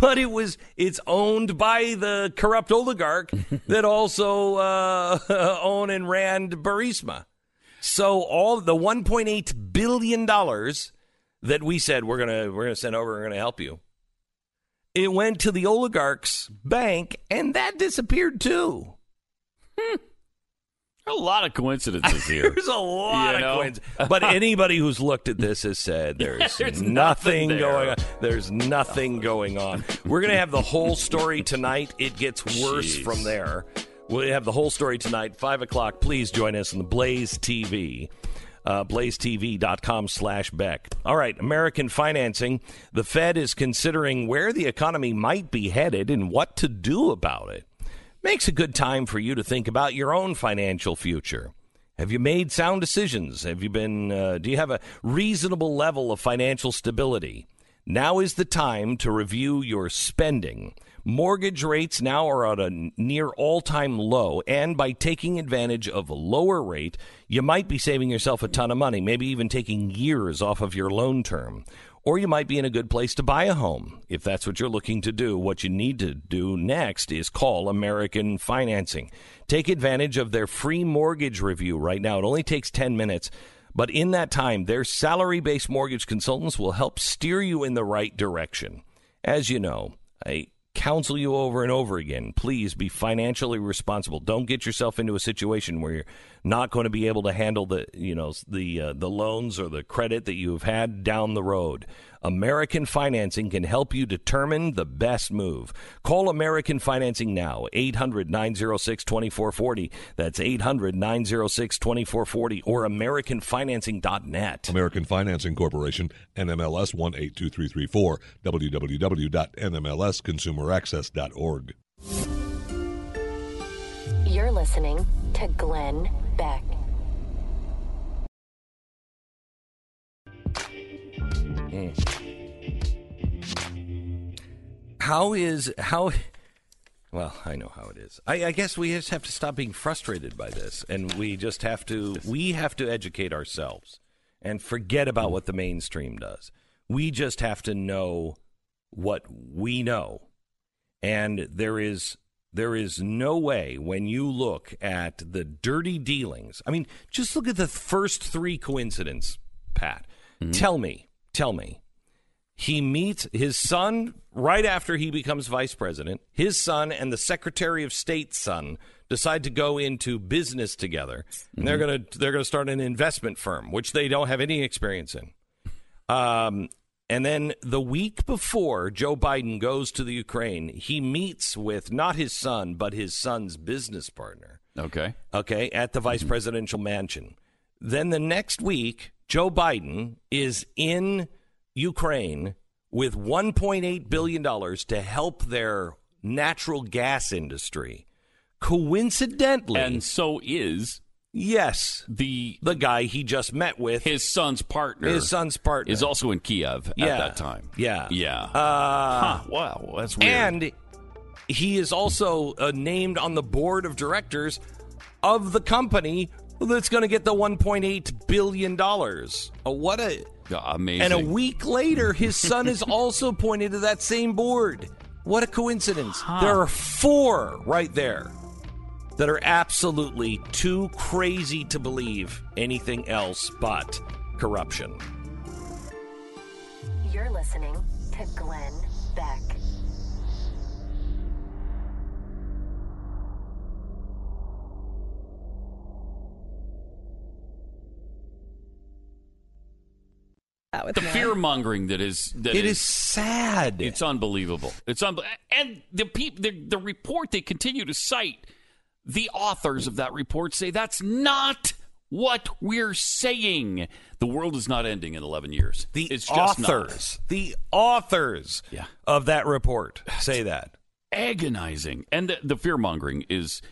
but it was it's owned by the corrupt oligarch <laughs> that also uh, <laughs> owned and ran Burisma. So all the 1.8 billion dollars that we said we're gonna we're gonna send over, we're gonna help you. It went to the oligarch's bank, and that disappeared too. Hmm. A lot of coincidences <laughs> here. There's a lot You of coincidences. But anybody who's looked at this has said <laughs> there's, There's nothing, nothing going on. There's nothing going on. We're going to have the whole story tonight. It gets worse Jeez. from there. We'll have the whole story tonight, 5 o'clock. Please join us on the Blaze TV. Uh, blazetv.com slash Beck. All right, American financing. The Fed is considering where the economy might be headed and what to do about it makes a good time for you to think about your own financial future. Have you made sound decisions? Have you been, uh, do you have a reasonable level of financial stability? Now is the time to review your spending. Mortgage rates now are at a near all time low, and by taking advantage of a lower rate, you might be saving yourself a ton of money, maybe even taking years off of your loan term. Or you might be in a good place to buy a home. If that's what you're looking to do, what you need to do next is call American Financing. Take advantage of their free mortgage review right now. It only takes 10 minutes. But in that time, their salary based mortgage consultants will help steer you in the right direction. As you know, I counsel you over and over again please be financially responsible. Don't get yourself into a situation where you're not going to be able to handle the, you know, the uh, the loans or the credit that you've had down the road. American Financing can help you determine the best move. Call American Financing now, 800 906 2440. That's 800 906 2440 or AmericanFinancing.net. American Financing Corporation, NMLS 182334, www.nmlsconsumeraccess.org. You're listening to Glenn Beck. Mm. How is how? Well, I know how it is. I, I guess we just have to stop being frustrated by this, and we just have to we have to educate ourselves and forget about what the mainstream does. We just have to know what we know. And there is there is no way when you look at the dirty dealings. I mean, just look at the first three coincidence, Pat. Mm-hmm. Tell me, tell me. He meets his son right after he becomes vice president. His son and the Secretary of State's son decide to go into business together. And they're going to they're going to start an investment firm, which they don't have any experience in. Um, and then the week before Joe Biden goes to the Ukraine, he meets with not his son, but his son's business partner. Okay. Okay, at the vice presidential mansion. Then the next week, Joe Biden is in Ukraine with $1.8 billion to help their natural gas industry. Coincidentally, And so is yes, the the guy he just met with, his son's partner. his son's partner, is also in Kiev Yeah. at that time. Yeah. Yeah. Uh, huh. Wow. That's weird. And he is also uh, named on the board of directors of the company that's going to get the 1.8 billion dollars. Uh, what a amazing. and a week later, his son is <laughs> also appointed to that same board. What a coincidence! There are four right there that are absolutely too crazy to believe anything else but corruption. You're listening to Glenn Beck. The fear mongering that is that It is sad. It's unbelievable. It's un- and the people the, the report they continue to cite the authors of that report say that's not what we're saying. The world is not ending in 11 years. The it's just not. authors, the authors Yeah. of that report say that. agonizing, and the, the fear mongering is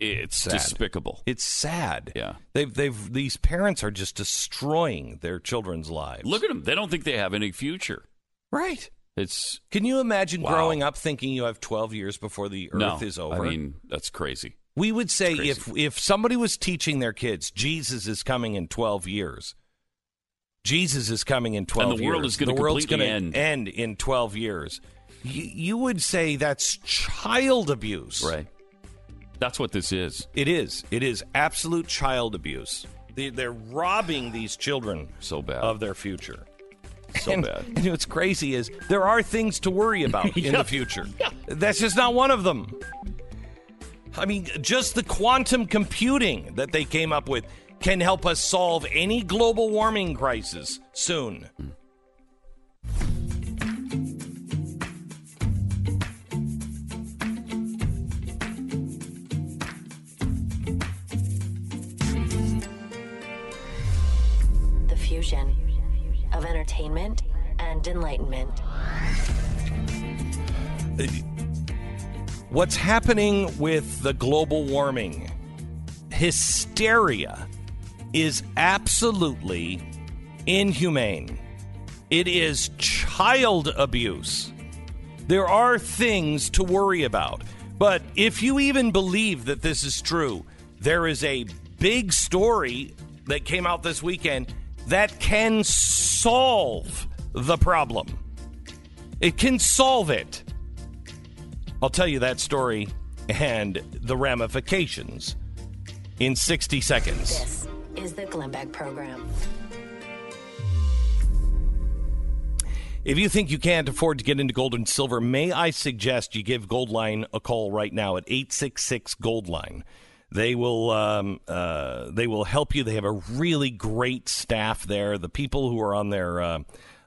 it's Sad. despicable. It's sad. Yeah. They've they've these parents are just destroying their children's lives. Look at them; they don't think they have any future. right. It's Can you imagine Wow. growing up thinking you have 12 years before the earth no, is over? I mean, that's crazy. we would say if if somebody was teaching their kids Jesus is coming in 12 years. Jesus is coming in 12 And the world is gonna the world's completely gonna end. end in 12 years. You would say that's child abuse. Right. That's what this is. It is. It is absolute child abuse. They, they're robbing these children So bad. of their future. So and, bad. And what's crazy is there are things to worry about <laughs> in the future. That's just not one of them. I mean, just the quantum computing that they came up with can help us solve any global warming crisis soon. The entertainment and enlightenment. Uh, what's happening with the global warming hysteria is absolutely inhumane. It is child abuse. There are things to worry about. But if you even believe that this is true, there is a big story that came out this weekend that can solve the problem. It can solve it. I'll tell you that story and the ramifications in 60 seconds. This is the Glenn Beck Program. If you think you can't afford to get into gold and silver, may I suggest you give Goldline a call right now at 866 Goldline. They will um, uh, they will help you. They have a really great staff there. The people who are on their uh,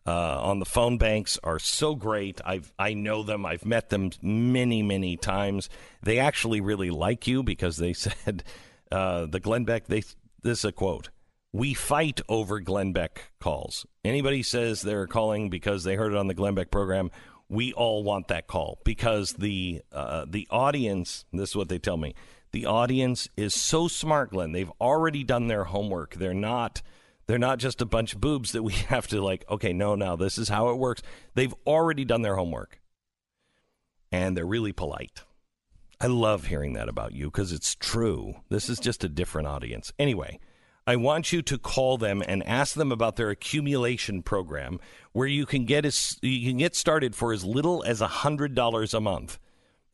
uh, on the phone banks are so great. I've I know them. I've met them many many times. They actually really like you because they <laughs> said uh, the Glenn Beck. They this is a quote. We fight over Glenn Beck calls. Anybody says they're calling because they heard it on the Glenn Beck program, we all want that call because the uh, the audience. This is what they tell me. The audience is so smart, Glenn. They've already done their homework. They're not. They're not just a bunch of boobs that we <laughs> have to like. Okay, no, now this is how it works. They've already done their homework, and they're really polite. I love hearing that about you because it's true. This is just a different audience. Anyway, I want you to call them and ask them about their accumulation program, where you can get as, you can get started for as little as hundred dollars a month.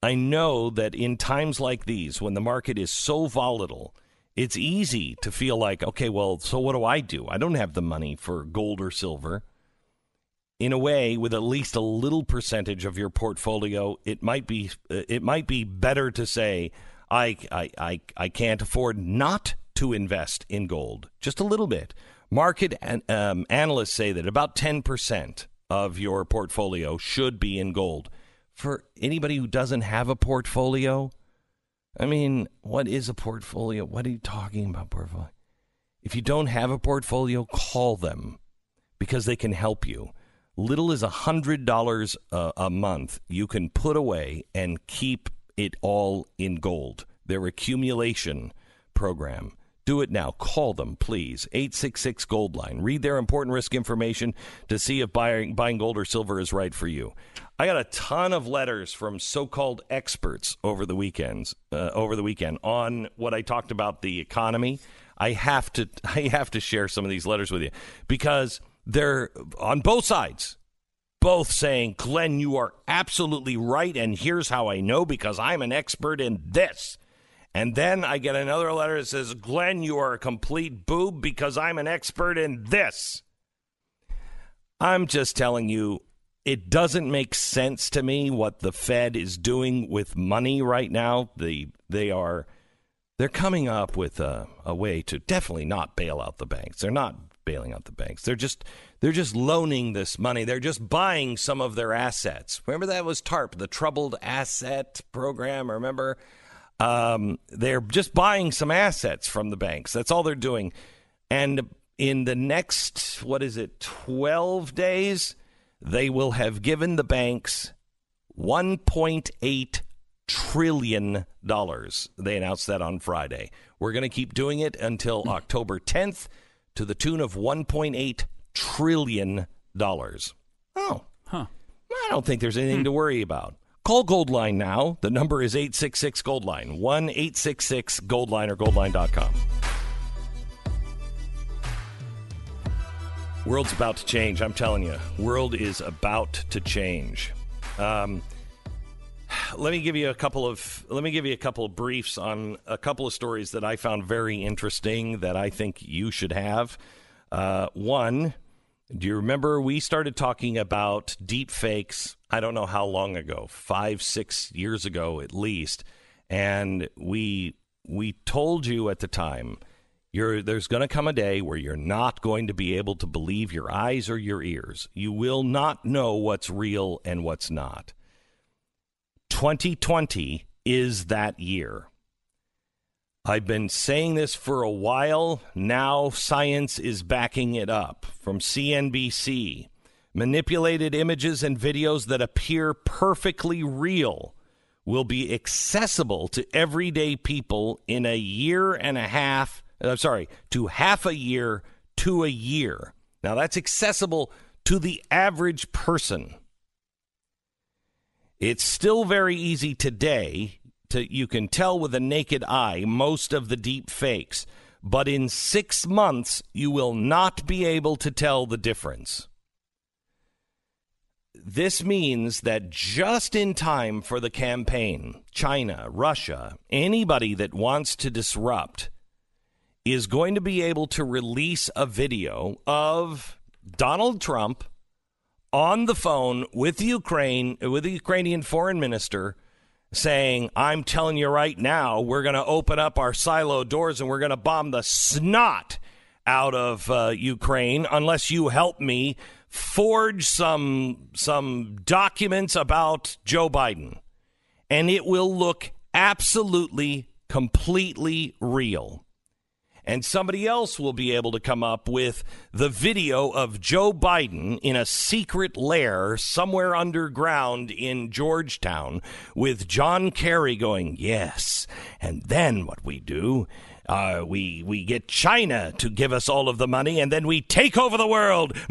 I know that in times like these, when the market is so volatile, it's easy to feel like, okay, well, so what do I do? I don't have the money for gold or silver. In a way, with at least a little percentage of your portfolio, it might be it might be better to say, I I I, I can't afford not to invest in gold, just a little bit. Market um, analysts say that about 10% of your portfolio should be in gold. For anybody who doesn't have a portfolio, I mean, what is a portfolio? What are you talking about, portfolio? If you don't have a portfolio, call them because they can help you. Little as a $100 a, a month, you can put away and keep it all in gold. Their accumulation program. Do it now. Call them, please. 866 Goldline. Read their important risk information to see if buying, buying gold or silver is right for you. I got a ton of letters from so-called experts over the weekends, uh, over the weekend on what I talked about the economy. I have to <laughs> I have to share some of these letters with you because they're on both sides. Both saying, "Glenn, you are absolutely right and here's how I know because I'm an expert in this." And then I get another letter that says, Glenn, you are a complete boob because I'm an expert in this. I'm just telling you, it doesn't make sense to me what the Fed is doing with money right now. The, they are they're coming up with a, a way to definitely not bail out the banks. They're not bailing out the banks. They're just they're just loaning this money. They're just buying some of their assets. Remember that was TARP, the Troubled Asset Program. Remember um, they're just buying some assets from the banks. That's all they're doing. And in the next, what is it, 12 days, they will have given the banks $1.8 trillion. They announced that on Friday. We're going to keep doing it until October 10th to the tune of $1.8 trillion. Oh. Huh. I don't think there's anything to worry about. Call Goldline now. The number is 866 Goldline, 1 866 Goldline or goldline.com. World's about to change. I'm telling you, world is about to change. Um, let me give you a couple of let me give you a couple of briefs on a couple of stories that I found very interesting that I think you should have. Uh, one, do you remember we started talking about deep fakes? I don't know how long ago, five, six years ago at least, and we we told you at the time, there's going to come a day where you're not going to be able to believe your eyes or your ears. You will not know what's real and what's not. 2020 is that year. I've been saying this for a while. Now science is backing it up from CNBC. Manipulated images and videos that appear perfectly real will be accessible to everyday people in a year and a half. I'm uh, sorry, to half a year to a year. Now that's accessible to the average person. It's still very easy today to you can tell with a naked eye most of the deep fakes, but in 6 months you will not be able to tell the difference. This means that just in time for the campaign, China, Russia, anybody that wants to disrupt is going to be able to release a video of Donald Trump on the phone with Ukraine with the Ukrainian foreign minister saying, I'm telling you right now, we're going to open up our silo doors and we're going to bomb the snot out of uh, Ukraine unless you help me forge some some documents about Joe Biden. And it will look absolutely completely real and somebody else will be able to come up with the video of Joe Biden in a secret lair somewhere underground in Georgetown with John Kerry going, Yes. And then what we do. Uh, we we get China to give us all of the money, and then we take over the world, <laughs> <laughs>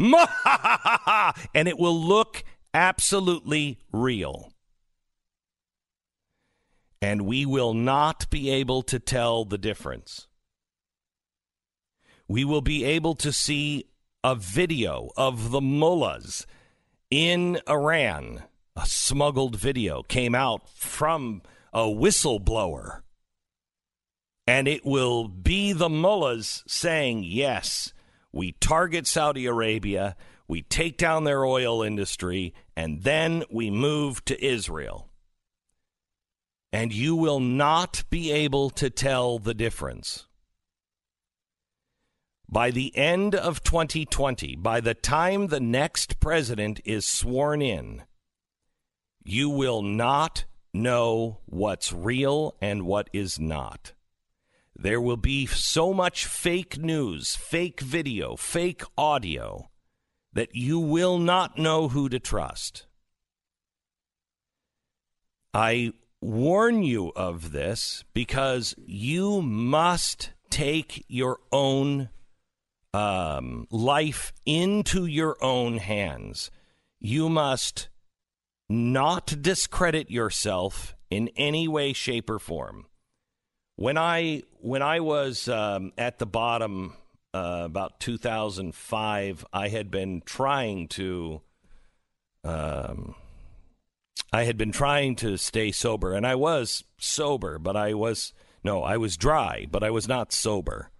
and it will look absolutely real. And we will not be able to tell the difference. We will be able to see a video of the mullahs in Iran. A smuggled video came out from a whistleblower. And it will be the mullahs saying, yes, we target Saudi Arabia, we take down their oil industry, and then we move to Israel. And you will not be able to tell the difference. By the end of 2020, by the time the next president is sworn in, you will not know what's real and what is not. There will be so much fake news, fake video, fake audio that you will not know who to trust. I warn you of this because you must take your own um, life into your own hands. You must not discredit yourself in any way, shape, or form. When I when I was um, at the bottom uh, about 2005, I had been trying to. Um, I had been trying to stay sober, and I was sober, but I was no, I was dry, but I was not sober,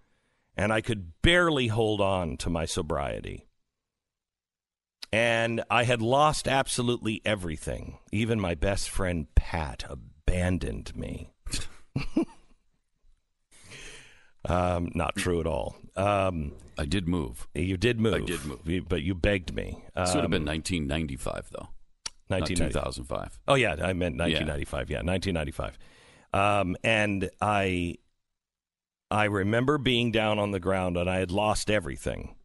and I could barely hold on to my sobriety. And I had lost absolutely everything. Even my best friend Pat abandoned me. <laughs> um, not true at all. Um, I did move. You did move. I did move. You- but you begged me. This would have been Um, 1995, though. Not 1990 2005. Oh yeah, I meant 1995. Yeah, 1995. Um, and I, I remember being down on the ground and I had lost everything.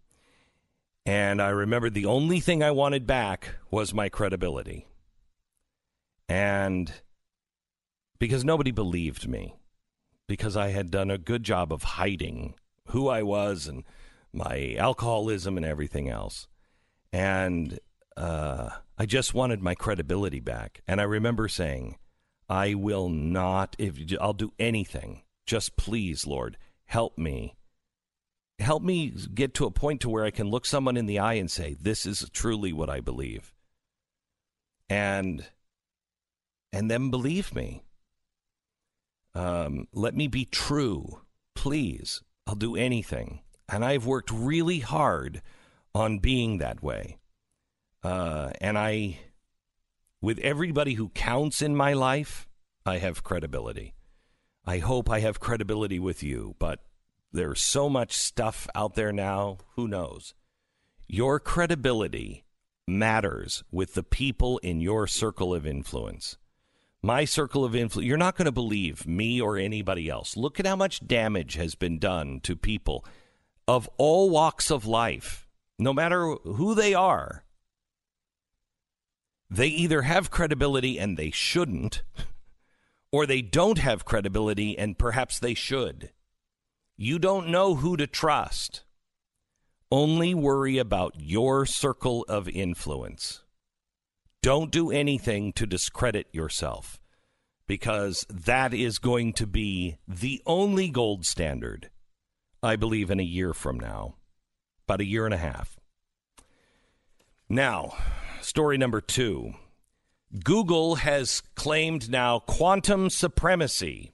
And I remember the only thing I wanted back was my credibility. And because nobody believed me, because I had done a good job of hiding who I was and my alcoholism and everything else. And uh, I just wanted my credibility back. And I remember saying, I will not, if I'll do anything, just please, Lord, help me. Help me get to a point to where I can look someone in the eye and say, this is truly what I believe. And, and then believe me. Um, let me be true, please. I'll do anything. And I've worked really hard on being that way. Uh, and I, with everybody who counts in my life, I have credibility. I hope I have credibility with you, but there's so much stuff out there now. Who knows? Your credibility matters with the people in your circle of influence. My circle of influence, you're not going to believe me or anybody else. Look at how much damage has been done to people of all walks of life, no matter who they are. They either have credibility and they shouldn't, or they don't have credibility and perhaps they should. You don't know who to trust. Only worry about your circle of influence. Don't do anything to discredit yourself because that is going to be the only gold standard, I believe, in a year from now, about a year and a half. Now, story number two Google has claimed now quantum supremacy.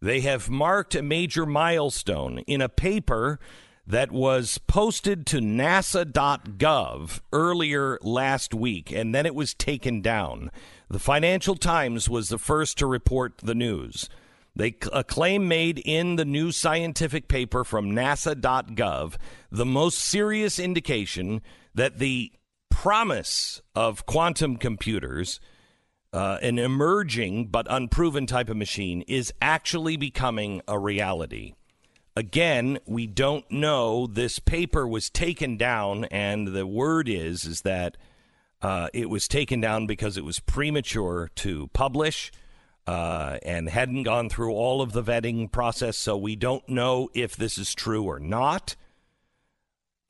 They have marked a major milestone in a paper that was posted to nasa.gov earlier last week, and then it was taken down. The Financial Times was the first to report the news. They a claim made in the new scientific paper from nasa.gov, the most serious indication that the promise of quantum computers, uh, an emerging but unproven type of machine, is actually becoming a reality. Again, we don't know. This paper was taken down, and the word is is that uh, it was taken down because it was premature to publish uh, and hadn't gone through all of the vetting process. So we don't know if this is true or not.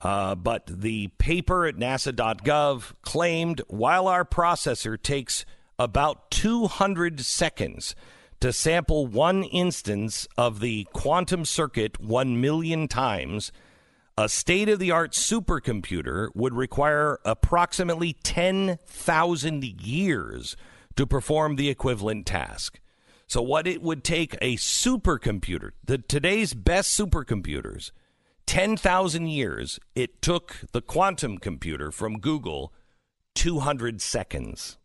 Uh, but the paper at nasa.gov claimed while our processor takes about 200 seconds To sample one instance of the quantum circuit 1 million times, a state of the art supercomputer would require approximately 10,000 years to perform the equivalent task. So, what it would take a supercomputer, the, today's best supercomputers, 10,000 years, it took the quantum computer from Google 200 seconds.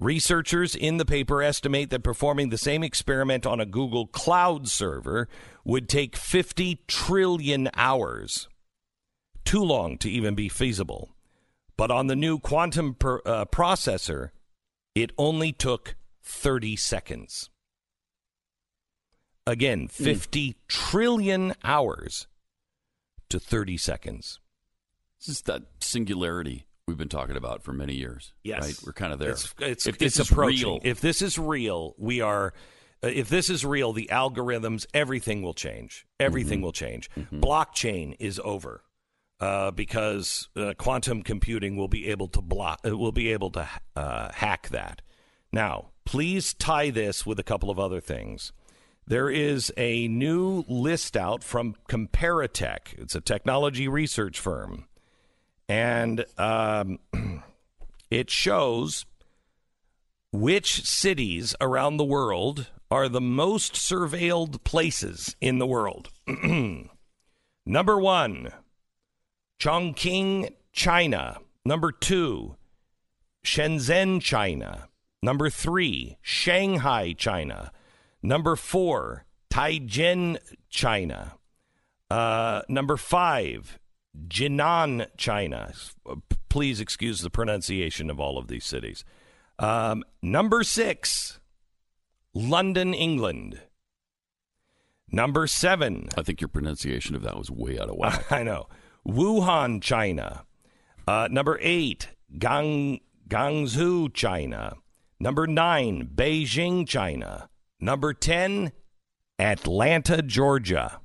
Researchers in the paper estimate that performing the same experiment on a Google Cloud server would take 50 trillion hours. Too long to even be feasible. But on the new quantum per, uh, processor, it only took 30 seconds. Again, 50 mm. trillion hours to 30 seconds. This is that singularity we've been talking about for many years. Yes, right? we're kind of there. It's, it's, if this it's is approaching. real, if this is real, we are. Uh, if this is real, the algorithms, everything will change. Everything mm-hmm. will change. Mm-hmm. Blockchain is over uh, because uh, quantum computing will be able to block. Uh, will be able to uh, hack that. Now, please tie this with a couple of other things. There is a new list out from Comparitech. It's a technology research firm and um, <clears throat> it shows which cities around the world are the most surveilled places in the world. <clears throat> Number one, Chongqing, China. Number two, Shenzhen, China. Number three, Shanghai, China. Number four, Tianjin, China. Uh, number five, Jinan, China. Please excuse the pronunciation of all of these cities. Um, number six, London, England. Number seven. I think your pronunciation of that was way out of whack. <laughs> I know. Wuhan, China. Uh, number eight, Gang, Guangzhou, China. Number nine, Beijing, China. Number 10, Atlanta, Georgia.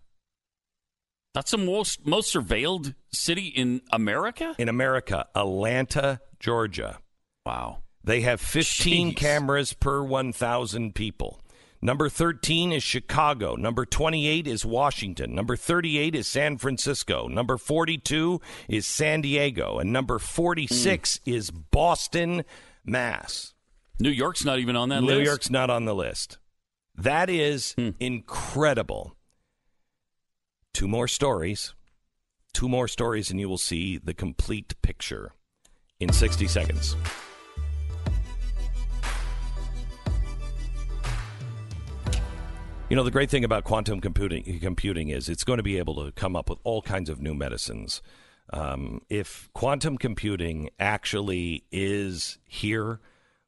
That's the most most surveilled city in America? In America, Atlanta, Georgia. Wow. They have 15 Jeez. cameras per 1,000 people. Number 13 is Chicago. Number 28 is Washington. Number 38 is San Francisco. Number 42 is San Diego. And number 46 mm. is Boston, Mass. New York's not even on that New list? New York's not on the list. That is mm. incredible. Two more stories. Two more stories, and you will see the complete picture in 60 seconds. You know, the great thing about quantum computing, computing is it's going to be able to come up with all kinds of new medicines. Um, if quantum computing actually is here,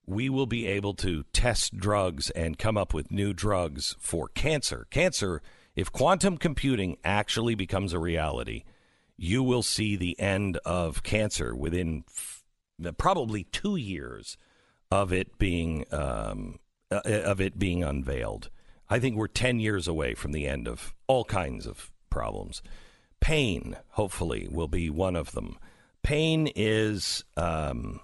we will be able to test drugs and come up with new drugs for cancer. Cancer if quantum computing actually becomes a reality, you will see the end of cancer within f- probably two years of it being um, uh, of it being unveiled. I think we're ten years away from the end of all kinds of problems. Pain, hopefully, will be one of them. Pain is um,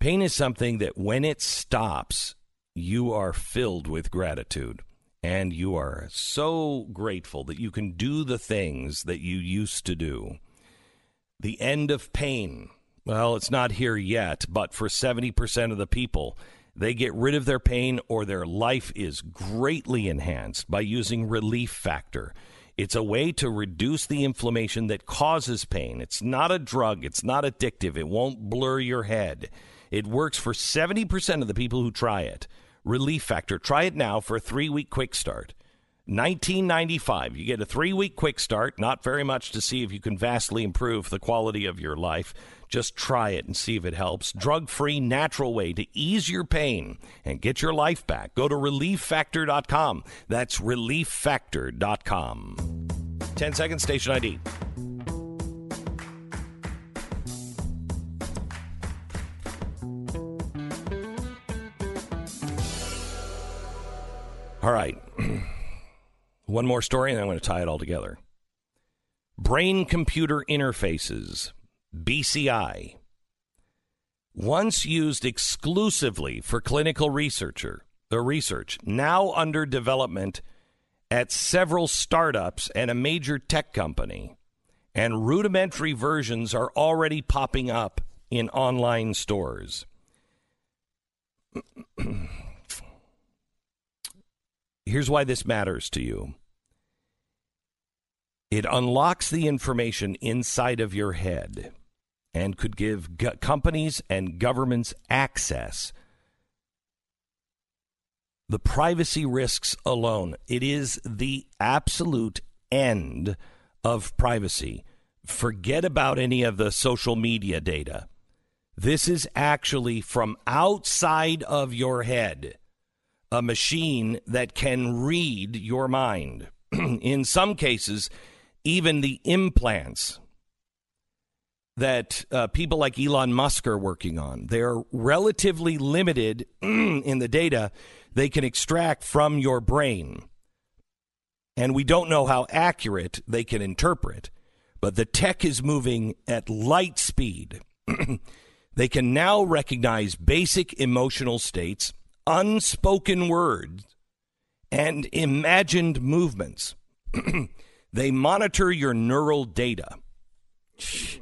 pain is something that when it stops, you are filled with gratitude and you are so grateful that you can do the things that you used to do. The end of pain. Well, it's not here yet, but for 70% of the people, they get rid of their pain or their life is greatly enhanced by using Relief Factor. It's a way to reduce the inflammation that causes pain. It's not a drug, it's not addictive, it won't blur your head. It works for 70% of the people who try it. Relief Factor. Try it now for a three week quick start. 1995. You get a three week quick start, not very much to see if you can vastly improve the quality of your life. Just try it and see if it helps. Drug free, natural way to ease your pain and get your life back. Go to relieffactor.com. That's relieffactor.com. 10 seconds, station ID. All right. <clears throat> One more story, and I'm going to tie it all together. Brain computer interfaces, BCI. Once used exclusively for clinical researcher, the research, now under development at several startups and a major tech company. And rudimentary versions are already popping up in online stores. <clears throat> Here's why this matters to you it unlocks the information inside of your head and could give go- companies and governments access. The privacy risks alone, it is the absolute end of privacy. Forget about any of the social media data. This is actually from outside of your head, a machine that can read your mind. <clears throat> In some cases, even the implants that uh, people like Elon Musk are working on. They're relatively limited <clears throat> in the data they can extract from your brain. And we don't know how accurate they can interpret, but the tech is moving at light speed. <clears throat> they can now recognize basic emotional states, unspoken words, and imagined movements. <clears throat> they monitor your neural data. <clears throat>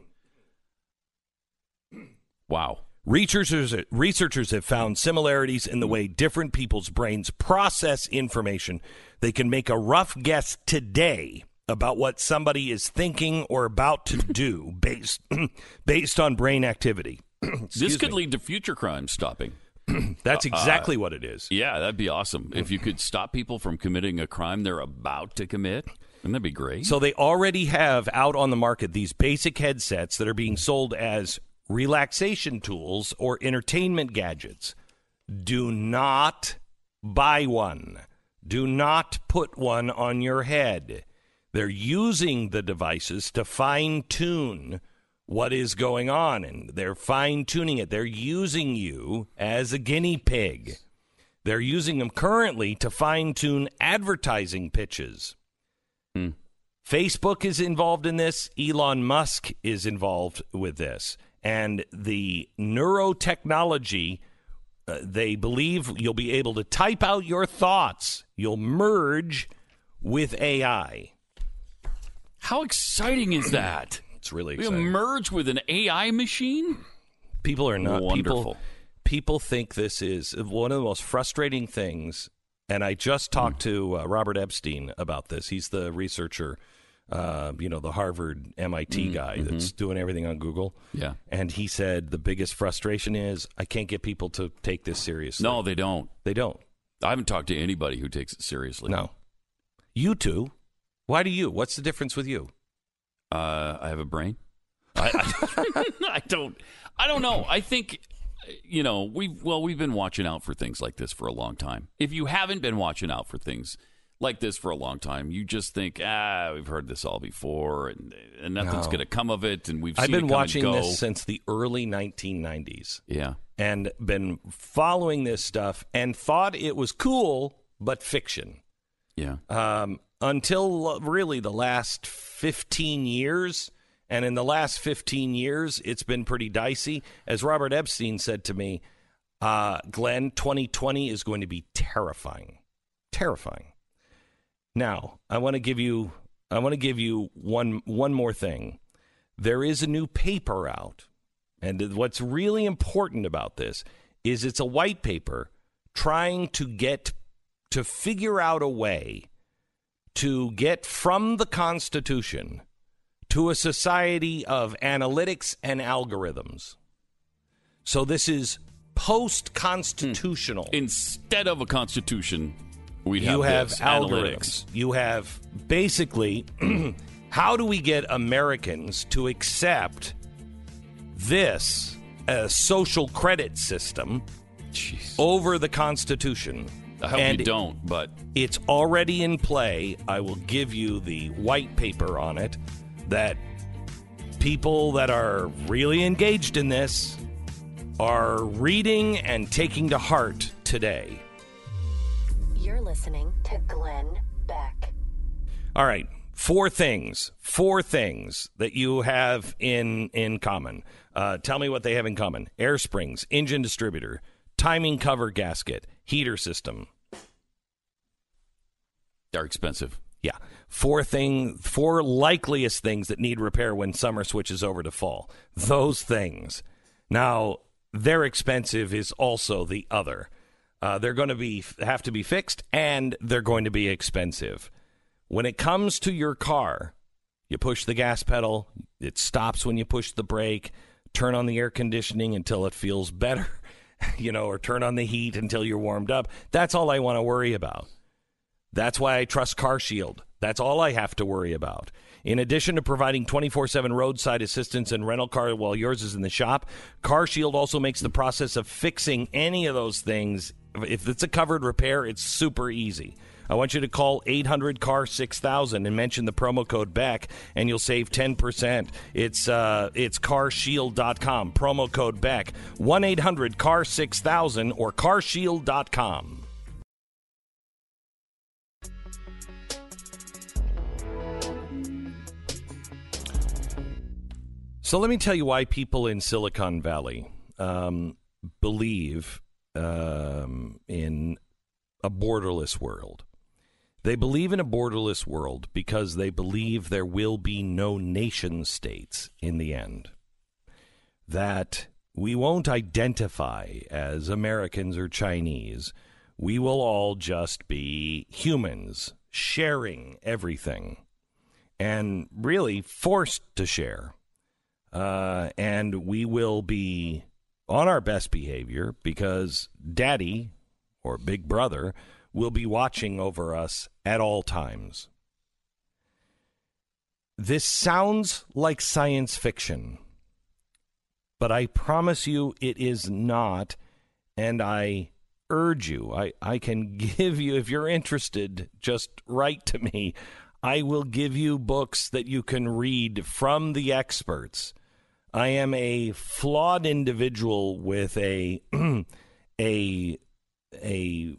Wow. Researchers, researchers have found similarities in the way different people's brains process information. They can make a rough guess today about what somebody is thinking or about to <laughs> do based <clears throat> based on brain activity. this could lead to future crime stopping. <clears throat> That's Uh, exactly uh, what it is. Yeah, that'd be awesome. If you could stop people from committing a crime they're about to commit, wouldn't that be great? So they already have out on the market these basic headsets that are being sold as relaxation tools or entertainment gadgets. Do not buy one. Do not put one on your head. They're using the devices to fine tune what is going on, and they're fine tuning it. They're using you as a guinea pig. They're using them currently to fine tune advertising pitches. Facebook is involved in this. Elon Musk is involved with this. And the neurotechnology, uh, they believe you'll be able to type out your thoughts. You'll merge with AI. How exciting is that? It's really We exciting. merge with an AI machine? People are not Wonderful. People, people think this is one of the most frustrating things. And I just talked to uh, Robert Epstein about this. He's the researcher, uh, you know, the Harvard MIT Mm, guy mhm. that's doing everything on Google. Yeah. And he said the biggest frustration is I can't get people to take this seriously. No, they don't. They don't. I haven't talked to anybody who takes it seriously. No. You two. Why do you? What's the difference with you? Uh, I have a brain. I, <laughs> I, I don't. I don't know. I think you know we well we've been watching out for things like this for a long time. If you haven't been watching out for things like this for a long time, you just think ah we've heard this all before and and nothing's No. going to come of it. And we've I've seen it been come and watching go. this since the early 1990s. Yeah. And been following this stuff and thought it was cool, but fiction. Yeah. Um, until really the last 15 years. And in the last 15 years, it's been pretty dicey. As Robert Epstein said to me, uh, Glenn, 2020 is going to be terrifying. Terrifying. Now, I want to give you I want to give you one one more thing. There is a new paper out. And what's really important about this is it's a white paper trying to get to figure out a way to get from the Constitution to a society of analytics and algorithms. So this is post constitutional. Instead of a constitution, we'd you have, have this, algorithms. You have basically <clears throat> how do we get Americans to accept this uh, social credit system over the Constitution? I hope And you don't, but it's already in play. I will give you the white paper on it that people that are really engaged in this are reading and taking to heart today. You're listening to Glenn Beck. All right, four things, four things that you have in in common. Uh, tell me what they have in common: air springs, engine distributor, timing cover gasket, heater system. They're expensive. Yeah. Four thing four likeliest things that need repair when summer switches over to fall. Those things. Now, they're expensive is also the other. Uh, they're going to be have to be fixed and they're going to be expensive. When it comes to your car, you push the gas pedal, it stops when you push the brake, turn on the air conditioning until it feels better, <laughs> <laughs> you know, or turn on the heat until you're warmed up. That's all I want to worry about. That's why I trust Car Shield. That's all I have to worry about. In addition to providing 24 7 roadside assistance and rental car while yours is in the shop, Car Shield also makes the process of fixing any of those things. If it's a covered repair, it's super easy. I want you to call 800 CAR 6000 and mention the promo code BECK, and you'll save 10%. It's, uh, it's carshield.com, promo code BECK, 1 800 CAR 6000 or carshield.com. So let me tell you why people in Silicon Valley um, believe um, in a borderless world. They believe in a borderless world because they believe there will be no nation states in the end. That we won't identify as Americans or Chinese. We will all just be humans sharing everything and really forced to share uh, and we will be on our best behavior because daddy or big brother will be watching over us at all times. This sounds like science fiction, but I promise you it is not. And I urge you, I, I can <laughs> give you, if you're interested, just write to me. I will give you books that you can read from the experts I am a flawed individual with a <clears throat> a a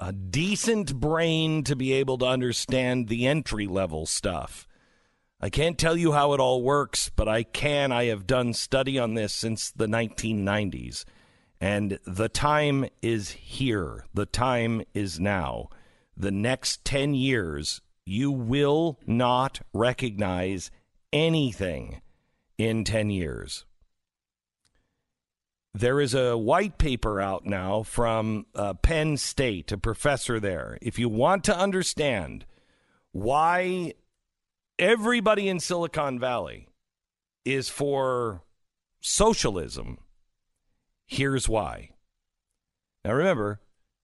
a decent brain to be able to understand the entry level stuff. I can't tell you how it all works, but I can. I have done study on this since the 1990s. And the time is here. The time is now. The next 10 years, you will not recognize anything in 10 years. There is a white paper out now from uh, Penn State, a professor there. If you want to understand why everybody in Silicon Valley is for socialism, here's why. Now remember,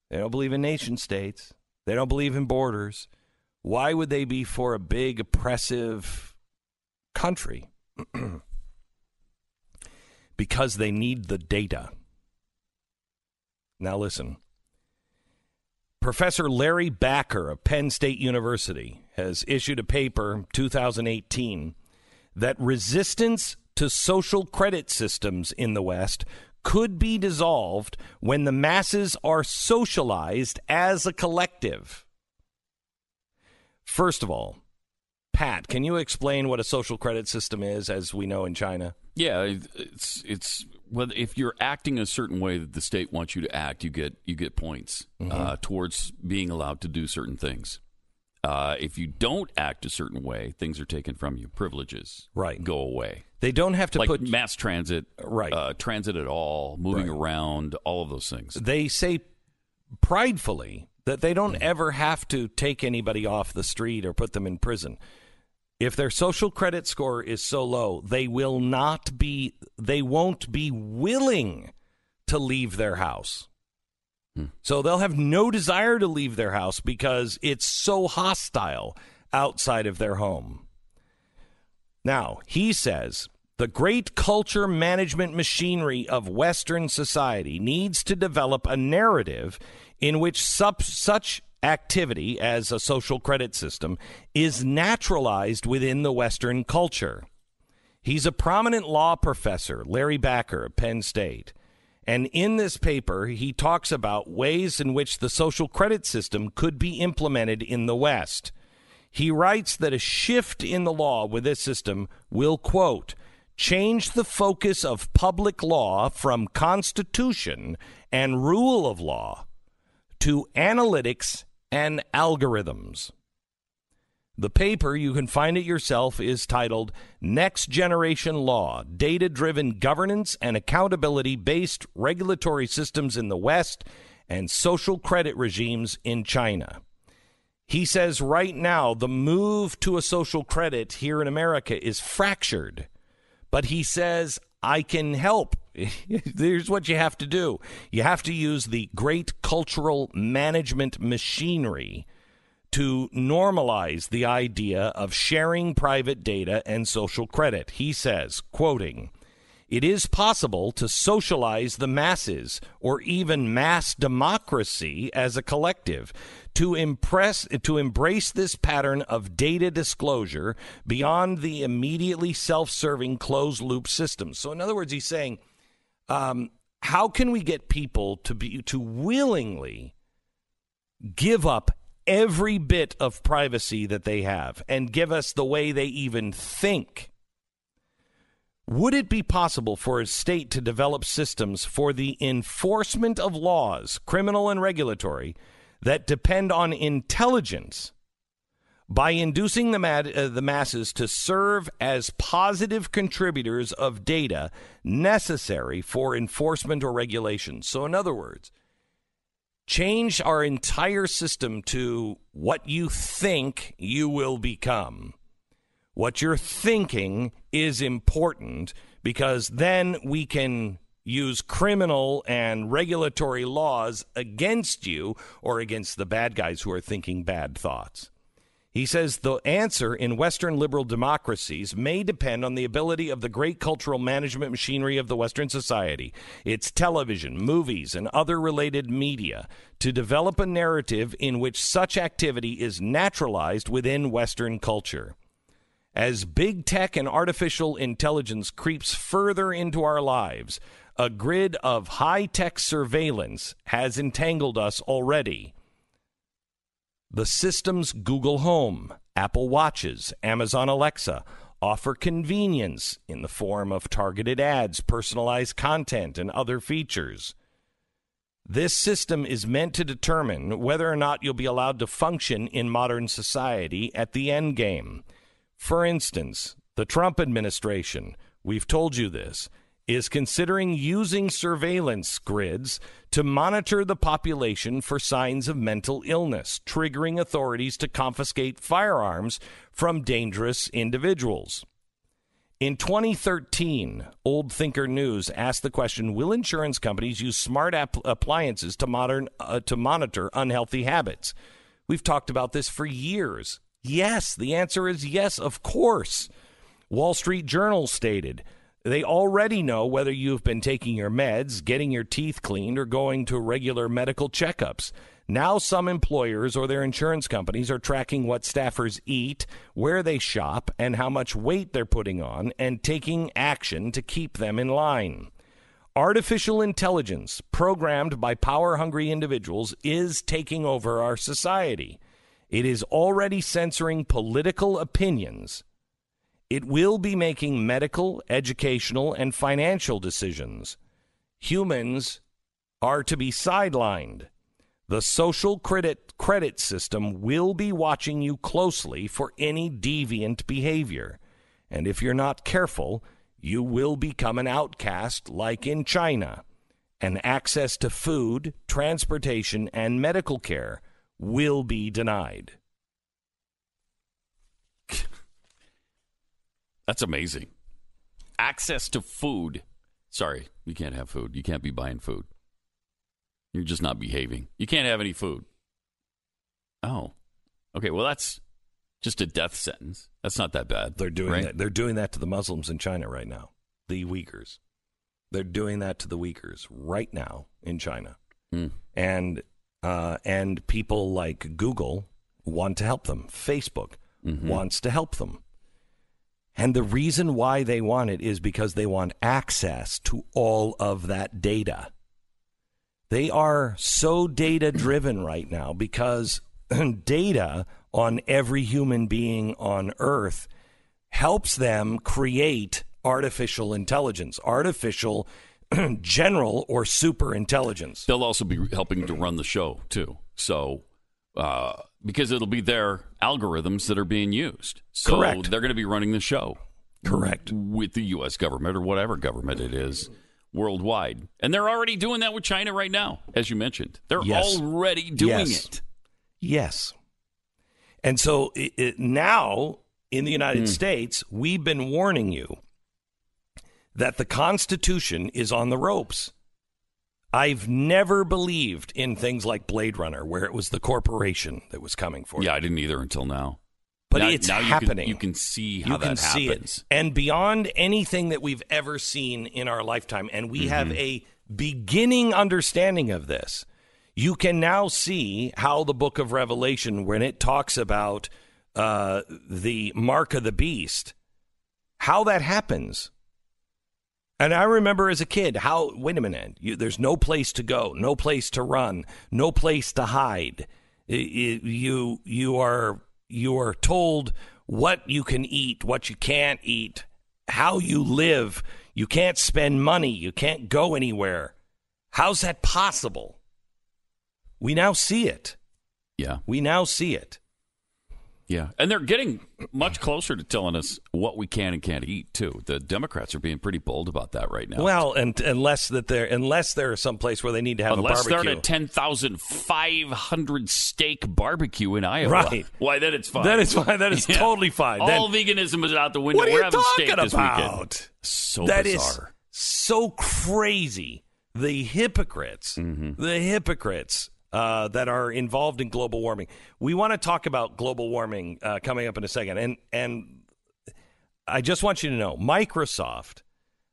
they don't believe in nation states, they don't believe in borders. Why would they be for a big oppressive country? <clears throat> because they need the data. Now, listen. Professor Larry Backer of Penn State University has issued a paper, 2018, that resistance to social credit systems in the West could be dissolved when the masses are socialized as a collective. First of all, Pat, can you explain what a social credit system is as we know in China? Yeah, it's it's well, if you're acting a certain way that the state wants you to act, you get you get points mm-hmm. uh, towards being allowed to do certain things. Uh, if you don't act a certain way, things are taken from you. Privileges, right, go away. They don't have to like put mass transit, right, uh, transit at all, moving right. around, all of those things. They say pridefully that they don't mm-hmm. ever have to take anybody off the street or put them in prison if their social credit score is so low, they will not be, they won't be willing to leave their house. Hmm. So they'll have no desire to leave their house because it's so hostile outside of their home. Now, he says the great culture management machinery of Western society needs to develop a narrative in which such activity as a social credit system is naturalized within the Western culture. He's a prominent law professor, Larry Backer of Penn State. And in this paper, he talks about ways in which the social credit system could be implemented in the West. He writes that a shift in the law with this system will, quote, change the focus of public law from constitution and rule of law to analytics and algorithms. The paper, you can find it yourself, is titled Next Generation Law Data Driven Governance and Accountability Based Regulatory Systems in the West and Social Credit Regimes in China. He says right now the move to a social credit here in America is fractured, but he says, I can help. <laughs> Here's what you have to do you have to use the great cultural management machinery to normalize the idea of sharing private data and social credit. He says, quoting, it is possible to socialize the masses or even mass democracy as a collective to impress to embrace this pattern of data disclosure beyond the immediately self-serving closed loop system. So in other words he's saying um, how can we get people to be to willingly give up every bit of privacy that they have and give us the way they even think? Would it be possible for a state to develop systems for the enforcement of laws, criminal and regulatory, that depend on intelligence by inducing the, mad, uh, the masses to serve as positive contributors of data necessary for enforcement or regulation? So, in other words, change our entire system to what you think you will become. What you're thinking is important because then we can use criminal and regulatory laws against you or against the bad guys who are thinking bad thoughts. He says the answer in Western liberal democracies may depend on the ability of the great cultural management machinery of the Western society, its television, movies, and other related media, to develop a narrative in which such activity is naturalized within Western culture. As big tech and artificial intelligence creeps further into our lives, a grid of high tech surveillance has entangled us already. The systems Google Home, Apple Watches, Amazon Alexa offer convenience in the form of targeted ads, personalized content, and other features. This system is meant to determine whether or not you'll be allowed to function in modern society at the end game. For instance, the Trump administration, we've told you this, is considering using surveillance grids to monitor the population for signs of mental illness, triggering authorities to confiscate firearms from dangerous individuals. In 2013, Old Thinker News asked the question Will insurance companies use smart app- appliances to, modern, uh, to monitor unhealthy habits? We've talked about this for years. Yes, the answer is yes, of course. Wall Street Journal stated they already know whether you've been taking your meds, getting your teeth cleaned, or going to regular medical checkups. Now, some employers or their insurance companies are tracking what staffers eat, where they shop, and how much weight they're putting on, and taking action to keep them in line. Artificial intelligence, programmed by power hungry individuals, is taking over our society. It is already censoring political opinions it will be making medical, educational, and financial decisions. Humans are to be sidelined. The social credit credit system will be watching you closely for any deviant behavior. And if you're not careful, you will become an outcast like in China. And access to food, transportation, and medical care will be denied. That's amazing. Access to food. Sorry, you can't have food. You can't be buying food. You're just not behaving. You can't have any food. Oh. Okay, well that's just a death sentence. That's not that bad. They're doing right? that. They're doing that to the Muslims in China right now. The Uyghurs. They're doing that to the Uyghurs right now in China. Mm. And uh, and people like Google want to help them. Facebook Mm-hmm. wants to help them. And the reason why they want it is because they want access to all of that data. They are so data driven right now because <clears throat> data on every human being on earth helps them create artificial intelligence, artificial <clears throat> general or super intelligence. They'll also be helping to run the show too. So uh, because it'll be their algorithms that are being used. So Correct. they're going to be running the show. Correct. With the U.S. government or whatever government it is worldwide. And they're already doing that with China right now, as you mentioned. They're Yes. already doing Yes. it. Yes. And so it, it, now in the United Hmm. States, we've been warning you that the Constitution is on the ropes. I've never believed in things like Blade Runner, where it was the corporation that was coming for you. Yeah, I didn't either until now. But Now- it's now you can- happening. You can, see how you that can see it. happens. And beyond anything that we've ever seen in our lifetime, and we have Mm-hmm. a beginning understanding of this, you can now see how the book of Revelation, when it talks about uh, the mark of the beast, how that happens. And I remember as a kid how, wait a minute, you, there's no place to go, no place to run, no place to hide. I- I- you, you, are, you are told what you can eat, what you can't eat, how you live. You can't spend money, you can't go anywhere. How's that possible? We now see it. Yeah. We now see it. Yeah. And they're getting much closer to telling us what we can and can't eat, too. The Democrats are being pretty bold about that right now. Well, and unless that they're unless they're someplace where they need to have Unless a they're barbecue. at a 10,500 steak barbecue in Iowa. Right. Why, then it's fine. That is fine. That is <laughs> Yeah. totally fine. All Then- veganism is out the window. What are We're you having steak talking about? So That is bizarre. so crazy. The hypocrites, Mm-hmm. the hypocrites uh, that are involved in global warming. We want to talk about global warming uh, coming up in a second, and and I just want you to know, Microsoft.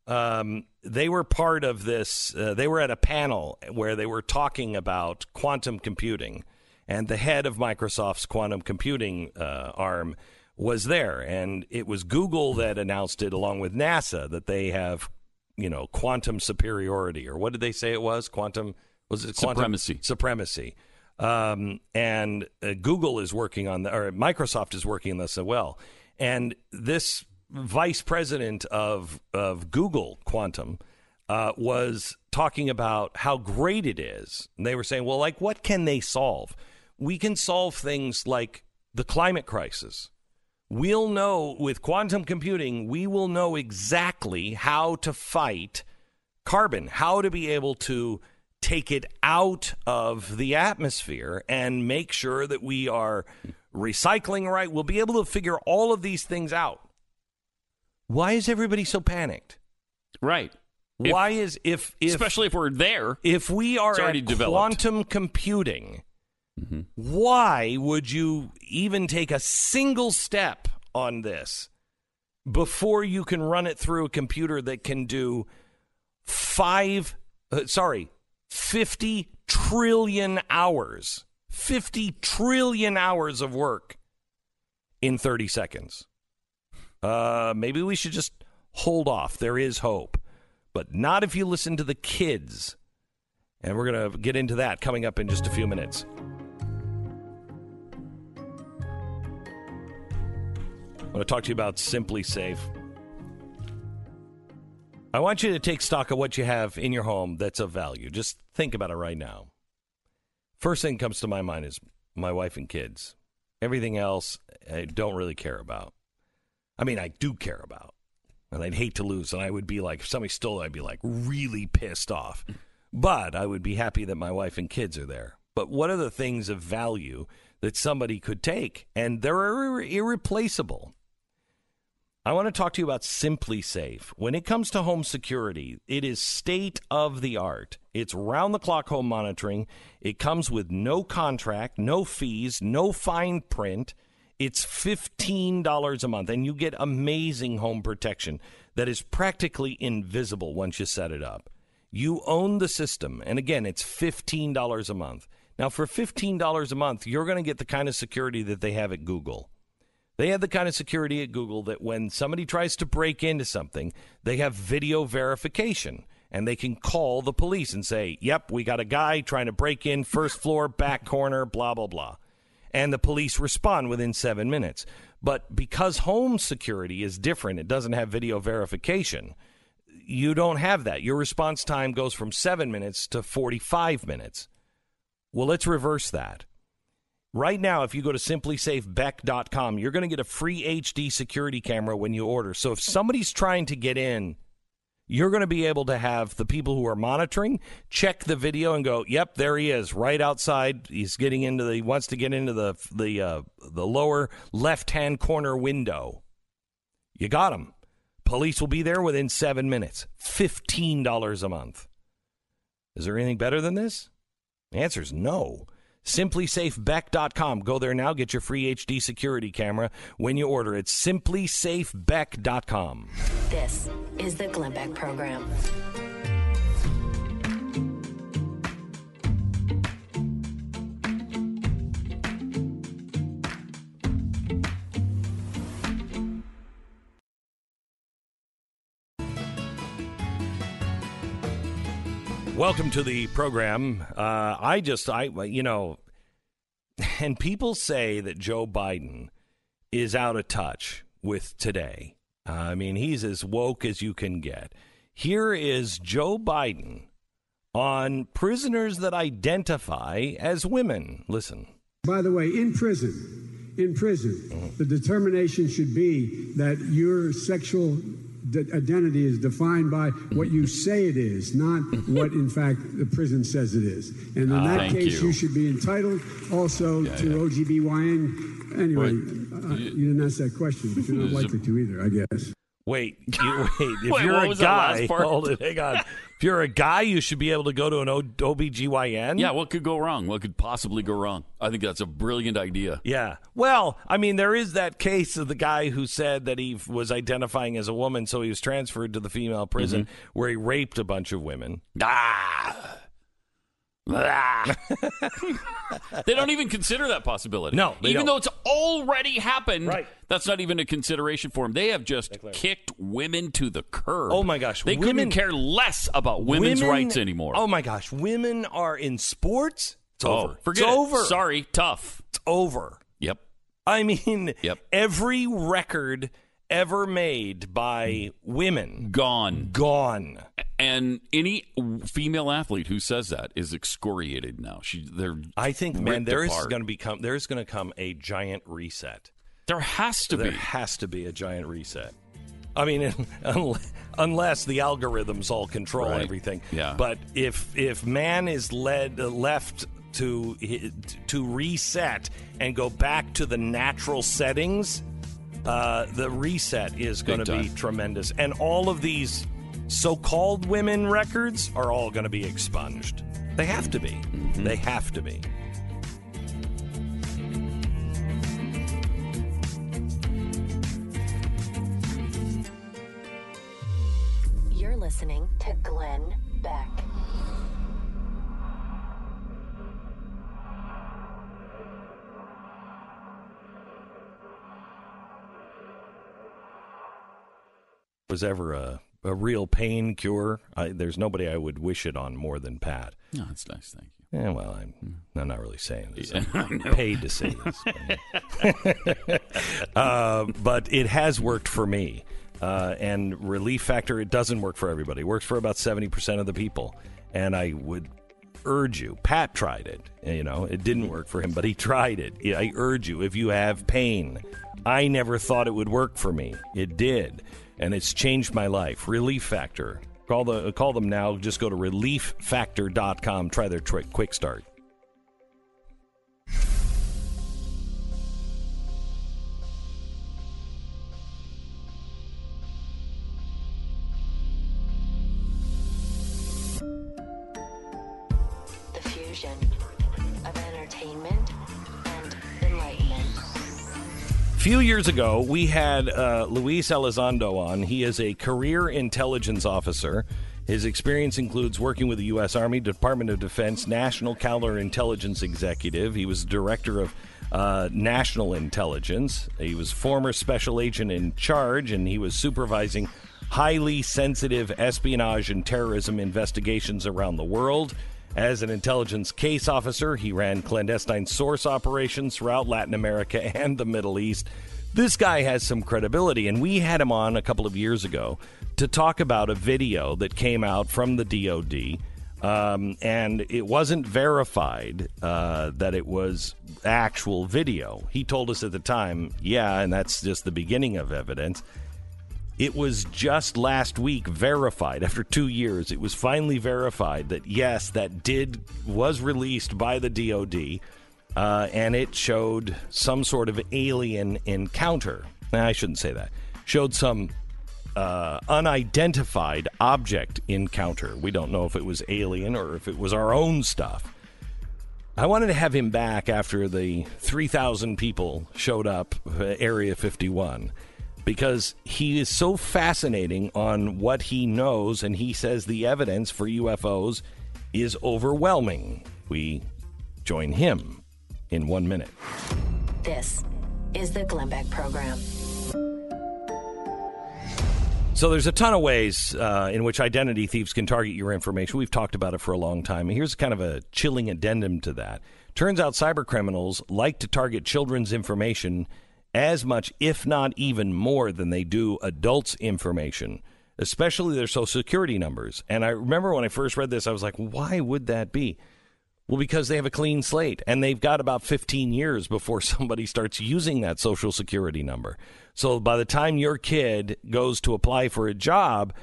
Um, they were part of this. Uh, they were at a panel where they were talking about quantum computing, and the head of Microsoft's quantum computing uh, arm was there, and it was Google that announced it along with NASA that they have, you know, quantum superiority, or what did they say it was? Quantum was it quantum Supremacy. Supremacy. Um, and uh, Google is working on the, or Microsoft is working on this as well. And this vice president of of Google Quantum uh, was talking about how great it is. And they were saying, well, like, what can they solve? We can solve things like the climate crisis. We'll know with quantum computing, we will know exactly how to fight carbon, how to be able to take it out of the atmosphere and make sure that we are recycling right. We'll be able to figure all of these things out. Why is everybody so panicked? Right. Why is if, if Especially if we're there. if we are already developed. quantum computing, why would you even take a single step on this before you can run it through a computer that can do five, uh, sorry, 50 trillion hours, 50 trillion hours of work in 30 seconds? Uh, maybe we should just hold off. There is hope, but not if you listen to the kids. And we're going to get into that coming up in just a few minutes. I want to talk to you about SimpliSafe. I want you to take stock of what you have in your home that's of value. Just think about it right now. First thing comes to my mind is my wife and kids. Everything else, I don't really care about. I mean, I do care about, and I'd hate to lose. And I would be like, if somebody stole it, I'd be like really pissed off. But I would be happy that my wife and kids are there. But what are the things of value that somebody could take? And they're irre- irreplaceable. I want to talk to you about SimpliSafe. When it comes to home security, it is state of the art. It's round the clock home monitoring. It comes with no contract, no fees, no fine print. It's $15 a month, and you get amazing home protection that is practically invisible once you set it up. You own the system, and again, it's $15 a month. Now, for $15 a month, you're going to get the kind of security that they have at Google. They have the kind of security at Google that when somebody tries to break into something, they have video verification and they can call the police and say, Yep, we got a guy trying to break in first floor, back corner, blah, blah, blah. And the police respond within seven minutes. But because home security is different, it doesn't have video verification. you don't have that. Your response time goes from seven minutes to 45 minutes. Well, let's reverse that. Right now, if you go to simplisafebeck.com, you're going to get a free HD security camera when you order. So if somebody's trying to get in, you're going to be able to have the people who are monitoring check the video and go, "Yep, there he is, right outside. He's getting into the he wants to get into the the uh, the lower left-hand corner window." You got him. Police will be there within 7 minutes. $15 a month. Is there anything better than this? The answer is no. SimpliSafeBeck.com. Go there now. Get your free HD security camera when you order it. SimpliSafeBeck.com. This is the Glenn Beck Program. Welcome to the program. Uh, I just, I, you know, <laughs> and people say that Joe Biden is out of touch with today. Uh, I mean, he's as woke as you can get. Here is Joe Biden on prisoners that identify as women. Listen. By the way, in prison, in prison, the determination should be that your sexual identity is defined by what you say it is, not what, in fact, the prison says it is. And in Ah, that case, you. you. should be entitled also Yeah, to yeah. OBGYN. Anyway, Wait, uh, you didn't ask that question, but you're not likely to either, I guess. Wait, <laughs> you, wait. If Wait, you're a guy, <laughs> hold it, hang on. If you're a guy, you should be able to go to an o- OBGYN. Yeah, what could go wrong? What could possibly go wrong? I think that's a brilliant idea. Yeah. Well, I mean, there is that case of the guy who said that he was identifying as a woman, so he was transferred to the female prison Mm-hmm. where he raped a bunch of women. Ah. <laughs> They don't even consider that possibility. No, even don't. though it's already happened. Right. That's not even a consideration for them. They have just kicked women to the curb. Oh, my gosh. They Women- couldn't care less about women's Women- rights anymore. Oh my gosh, women are in sports. It's Oh, over. Forget it's it. over. Sorry, tough. It's over. Yep. I mean, Yep. every record ever made by women Gone. gone. And any female athlete who says that is excoriated now. She, they're. I think, man, there is apart. going to become there's going to come a giant reset. There has to There be. has to be a giant reset. I mean, <laughs> unless the algorithms all control Right. everything. Yeah. But if if man is led uh, left to to reset and go back to the natural settings, uh, the reset is going to be tremendous. And all of these so-called women records are all going to be expunged. They have to be. Mm-hmm. They have to be. You're listening to Glenn Beck. Was ever a, a real pain cure, I, there's nobody I would wish it on more than Pat. No, that's nice. Thank you. Yeah, well, I'm, I'm not really saying this. Yeah, <laughs> I'm paid to say this. <laughs> uh, but it has worked for me. Uh, and Relief Factor, it doesn't work for everybody. It works for about 70% of the people. And I would urge you, Pat tried it. You know, it didn't work for him, but he tried it. I urge you, if you have pain, I never thought it would work for me. It did. And it's changed my life. Relief Factor. Call the call them now. Just go to relieffactor.com. Try their tri- quick start. Few years ago, we had uh, Luis Elizondo on. He is a career intelligence officer. His experience includes working with the U.S. Army, Department of Defense, National Counterintelligence Executive. He was director of uh, National Intelligence. He was former special agent in charge, and he was supervising highly sensitive espionage and terrorism investigations around the world. As an intelligence case officer, he ran clandestine source operations throughout Latin America <laughs> and the Middle East. this guy has some credibility, and we had him on a couple of years ago to talk about a video that came out from the DoD. Um, and it wasn't verified uh, that it was actual video. He told us at the time, yeah, and that's just the beginning of evidence. It was just last week verified <laughs> after two years. It was finally verified that yes, that did was released by the DoD, uh, and it showed some sort of alien encounter. Nah, I shouldn't say that. Showed some uh, unidentified object encounter. We don't know if it was alien or if it was our own stuff. I wanted to have him back after the 3,000 people showed up uh, Area 51 because he is so fascinating on what he knows, and he says the evidence for UFOs is overwhelming. We join him in one minute. This is the Glenn Beck Program. So there's a ton of ways uh, in which identity thieves can target your information. We've talked about it for a long time. Here's kind of a chilling addendum to that. Turns out cyber criminals like to target children's information as much, if not even more, than they do adults' information, especially their social security numbers. And I remember when I first read this, I was like, why would that be? Well, because they have a clean slate and they've got about 15 years before <laughs> somebody starts using that social security number. So by the time your kid goes to apply for a job,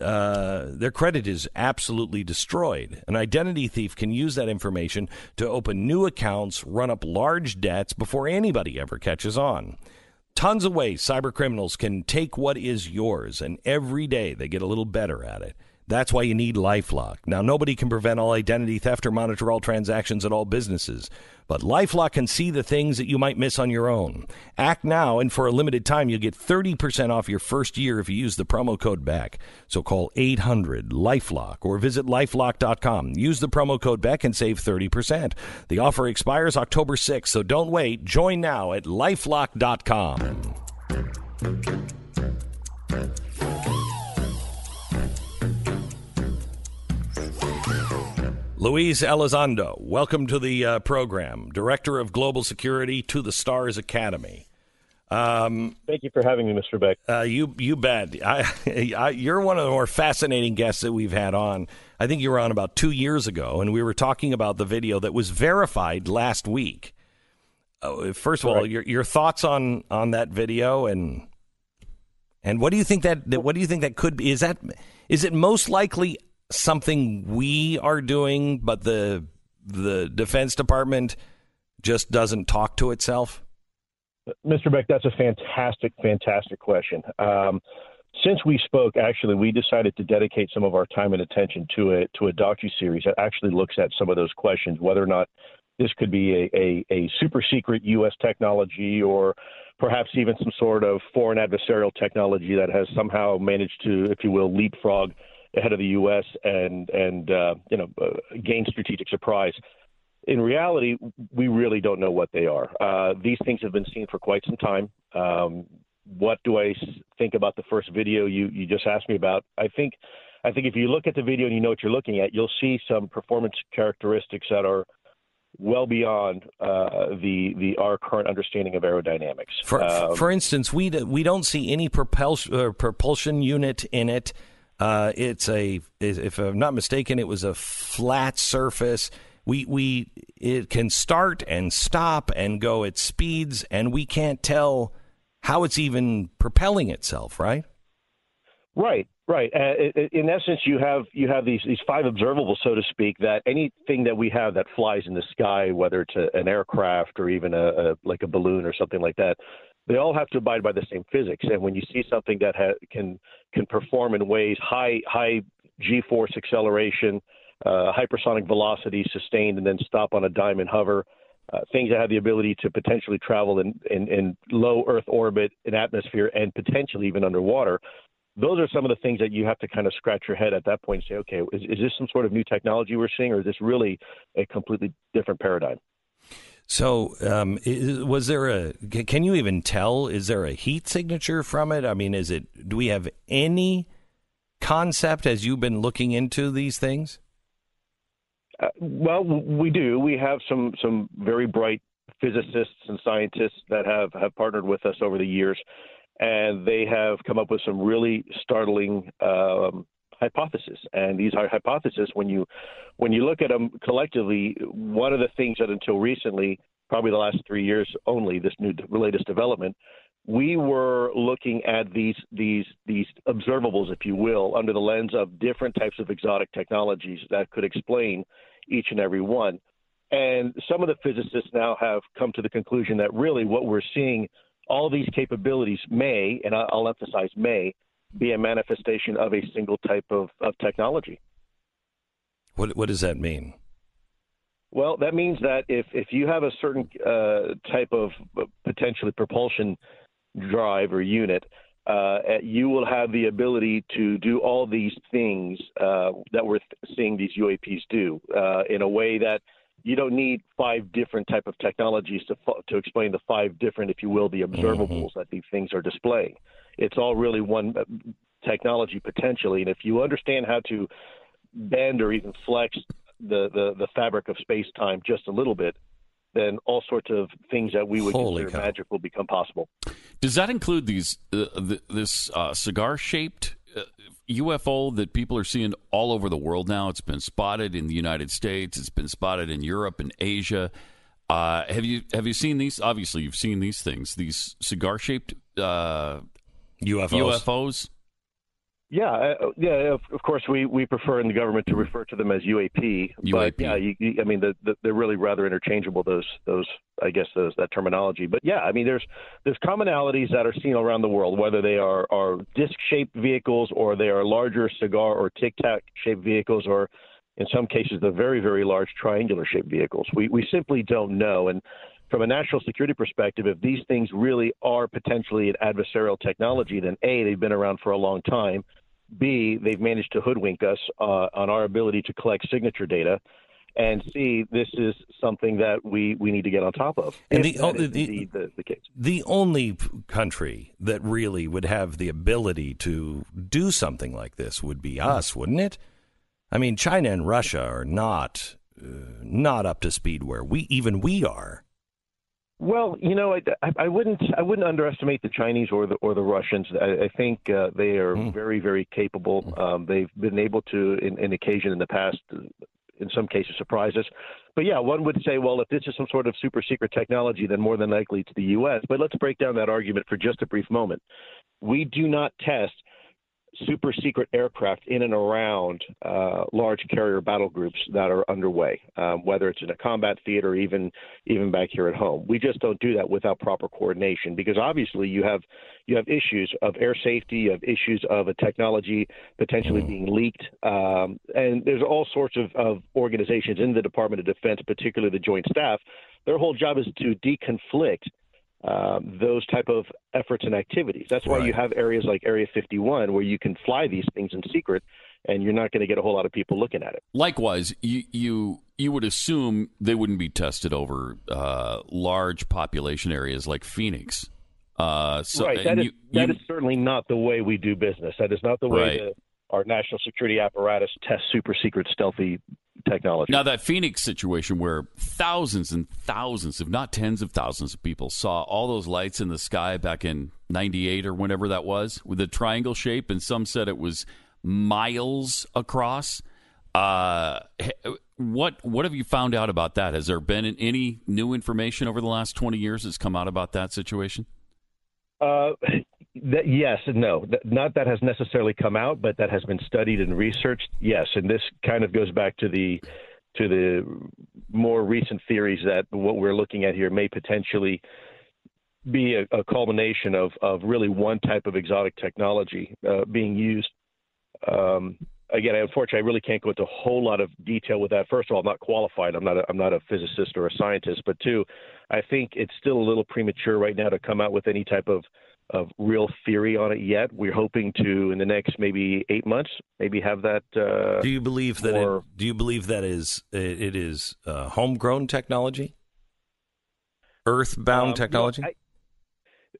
uh, their credit is absolutely destroyed. An identity thief can use that information to open new accounts, run up large debts before anybody ever catches on. Tons of ways cyber criminals can take what is yours, and every day they get a little better at it. That's why you need Lifelock. Now, nobody can prevent all identity theft or monitor all transactions at all businesses, but Lifelock can see the things that you might miss on your own. Act now, and for a limited time, you'll get 30% off your first year if you use the promo code BECK. So call 800 Lifelock or visit lifelock.com. Use the promo code BECK and save 30%. The offer expires October 6th, so don't wait. Join now at lifelock.com. Luis Elizondo, welcome to the uh, program, Director of Global Security to the Stars Academy. Um, Thank you for having me, Mr. Beck. Uh, you you bet. I, I, you're one of the more fascinating guests that we've had on. I think you were on about two years ago, and we were talking about the video that was verified last week. Uh, first of all, your your thoughts on on that video, and and what do you think that, that what do you think that could be? Is that is it most likely something we are doing, but the the Defense Department just doesn't talk to itself? Mr. Beck, that's a fantastic, fantastic question. Um, since we spoke, actually, we decided to dedicate some of our time and attention to a to a docu series that actually looks at some of those questions, whether or not this could be a, a, a super secret U.S. technology or perhaps even some sort of foreign adversarial technology that has somehow managed to, if you will, leapfrog ahead of the U.S. and and uh, you know uh, gain strategic surprise. In reality, we really don't know what they are. Uh, these things have been seen for quite some time. Um, what do I think about the first video you you just asked me about? I think I think if you look at the video and you know what you're looking at, you'll see some performance characteristics that are well beyond uh, the the our current understanding of aerodynamics. For um, for instance, we we don't see any propulsion uh, propulsion unit in it. Uh, it's a, if I'm not mistaken, it was a flat surface. We we it can start and stop and go at speeds, and we can't tell how it's even propelling itself. Right. Right. Right. Uh, in essence, you have you have these these five observables, so to speak, that anything that we have that flies in the sky, whether it's a, an aircraft or even a, a like a balloon or something like that, they all have to abide by the same physics. And when you see something that ha- can can perform in ways high high g-force acceleration, uh, hypersonic velocity sustained, and then stop on a dime and hover, uh, things that have the ability to potentially travel in, in, in low Earth orbit, in atmosphere, and potentially even underwater. Those are some of the things that you have to kind of scratch your head at that point and say, okay, is, is this some sort of new technology we're seeing, or is this really a completely different paradigm? So, um, was there a? Can you even tell? Is there a heat signature from it? I mean, is it? Do we have any concept as you've been looking into these things? Uh, well, we do. We have some some very bright physicists and scientists that have, have partnered with us over the years, and they have come up with some really startling um, hypothesis. And these are hypotheses when you when you look at them collectively, one of the things that until recently, probably the last three years only, this new latest development, we were looking at these these these observables, if you will, under the lens of different types of exotic technologies that could explain each and every one. And some of the physicists now have come to the conclusion that really what we're seeing, all these capabilities may, and I'll emphasize may, be a manifestation of a single type of, of technology. What what does that mean? Well, that means that if, if you have a certain uh, type of uh, potentially propulsion drive or unit, uh, you will have the ability to do all these things uh, that we're seeing these UAPs do uh, in a way that you don't need five different type of technologies to to explain the five different, if you will, the observables mm-hmm. that these things are displaying. It's all really one uh, technology potentially, and if you understand how to bend or even flex the the, the fabric of space time just a little bit, then all sorts of things that we would Holy consider cow. magic will become possible. Does that include these uh, the, this uh, cigar shaped uh, UFO that people are seeing all over the world now? It's been spotted in the United States. It's been spotted in Europe and Asia. Uh, have you have you seen these? Obviously, you've seen these things. These cigar shaped UFOs. Uh, UFOs. Yeah, uh, yeah. Of, of, course, we, we prefer in the government to refer to them as UAP. UAP. But yeah, you, you, I mean, the, the, they're really rather interchangeable. Those those I guess those that terminology. But yeah, I mean, there's there's commonalities that are seen around the world, whether they are are disc shaped vehicles or they are larger cigar or tic tac shaped vehicles, or in some cases the very very large triangular shaped vehicles. We we simply don't know and. From a national security perspective, if these things really are potentially an adversarial technology, then A, they've been around for a long time. B, they've managed to hoodwink us uh, on our ability to collect signature data. And C, this is something that we, we need to get on top of. And the, the, the, the, case. the only country that really would have the ability to do something like this would be us, wouldn't it? I mean, China and Russia are not uh, not up to speed where we even we are. Well, you know, I, I, wouldn't I wouldn't underestimate the Chinese or the or the Russians. I, I think uh, they are mm. very very capable. Hmm. Um, they've been able to, in, in occasion in the past, in some cases, surprise us. But yeah, one would say, well, if this is some sort of super secret technology, then more than likely it's the U.S. But let's break down that argument for just a brief moment. We do not test super secret aircraft in and around uh, large carrier battle groups that are underway, um, whether it's in a combat theater, even even back here at home. We just don't do that without proper coordination because obviously you have you have issues of air safety, you have issues of a technology potentially mm. being leaked, um, and there's all sorts of, of organizations in the Department of Defense, particularly the Joint Staff. Their whole job is to deconflict um, those type of efforts and activities. That's why right. you have areas like Area 51 where you can fly these things in secret, and you're not going to get a whole lot of people looking at it. Likewise, you you, you would assume they wouldn't be tested over uh, large population areas like Phoenix. Uh, so, right. That, is, you, that you, is certainly not the way we do business. That is not the way right. our national security apparatus tests super secret, stealthy technology. Now, that Phoenix situation where thousands and thousands, if not tens of thousands of people saw all those lights in the sky back in 98 or whenever that was with a triangle shape, and some said it was miles across. Uh, what what have you found out about that? Has there been any new information over the last 20 years that's come out about that situation? Uh, that, yes and no. Not that has necessarily come out, but that has been studied and researched. Yes, and this kind of goes back to the to the more recent theories that what we're looking at here may potentially be a, a culmination of of really one type of exotic technology uh, being used. Um, again, unfortunately, I really can't go into a whole lot of detail with that. First of all, I'm not qualified. I'm not a, I'm not a physicist or a scientist. But two, I think it's still a little premature right now to come out with any type of of real theory on it yet. We're hoping to in the next maybe eight months, maybe have that. Uh, do you believe that? It, do you believe that is it is uh, homegrown technology, earthbound um, technology? I,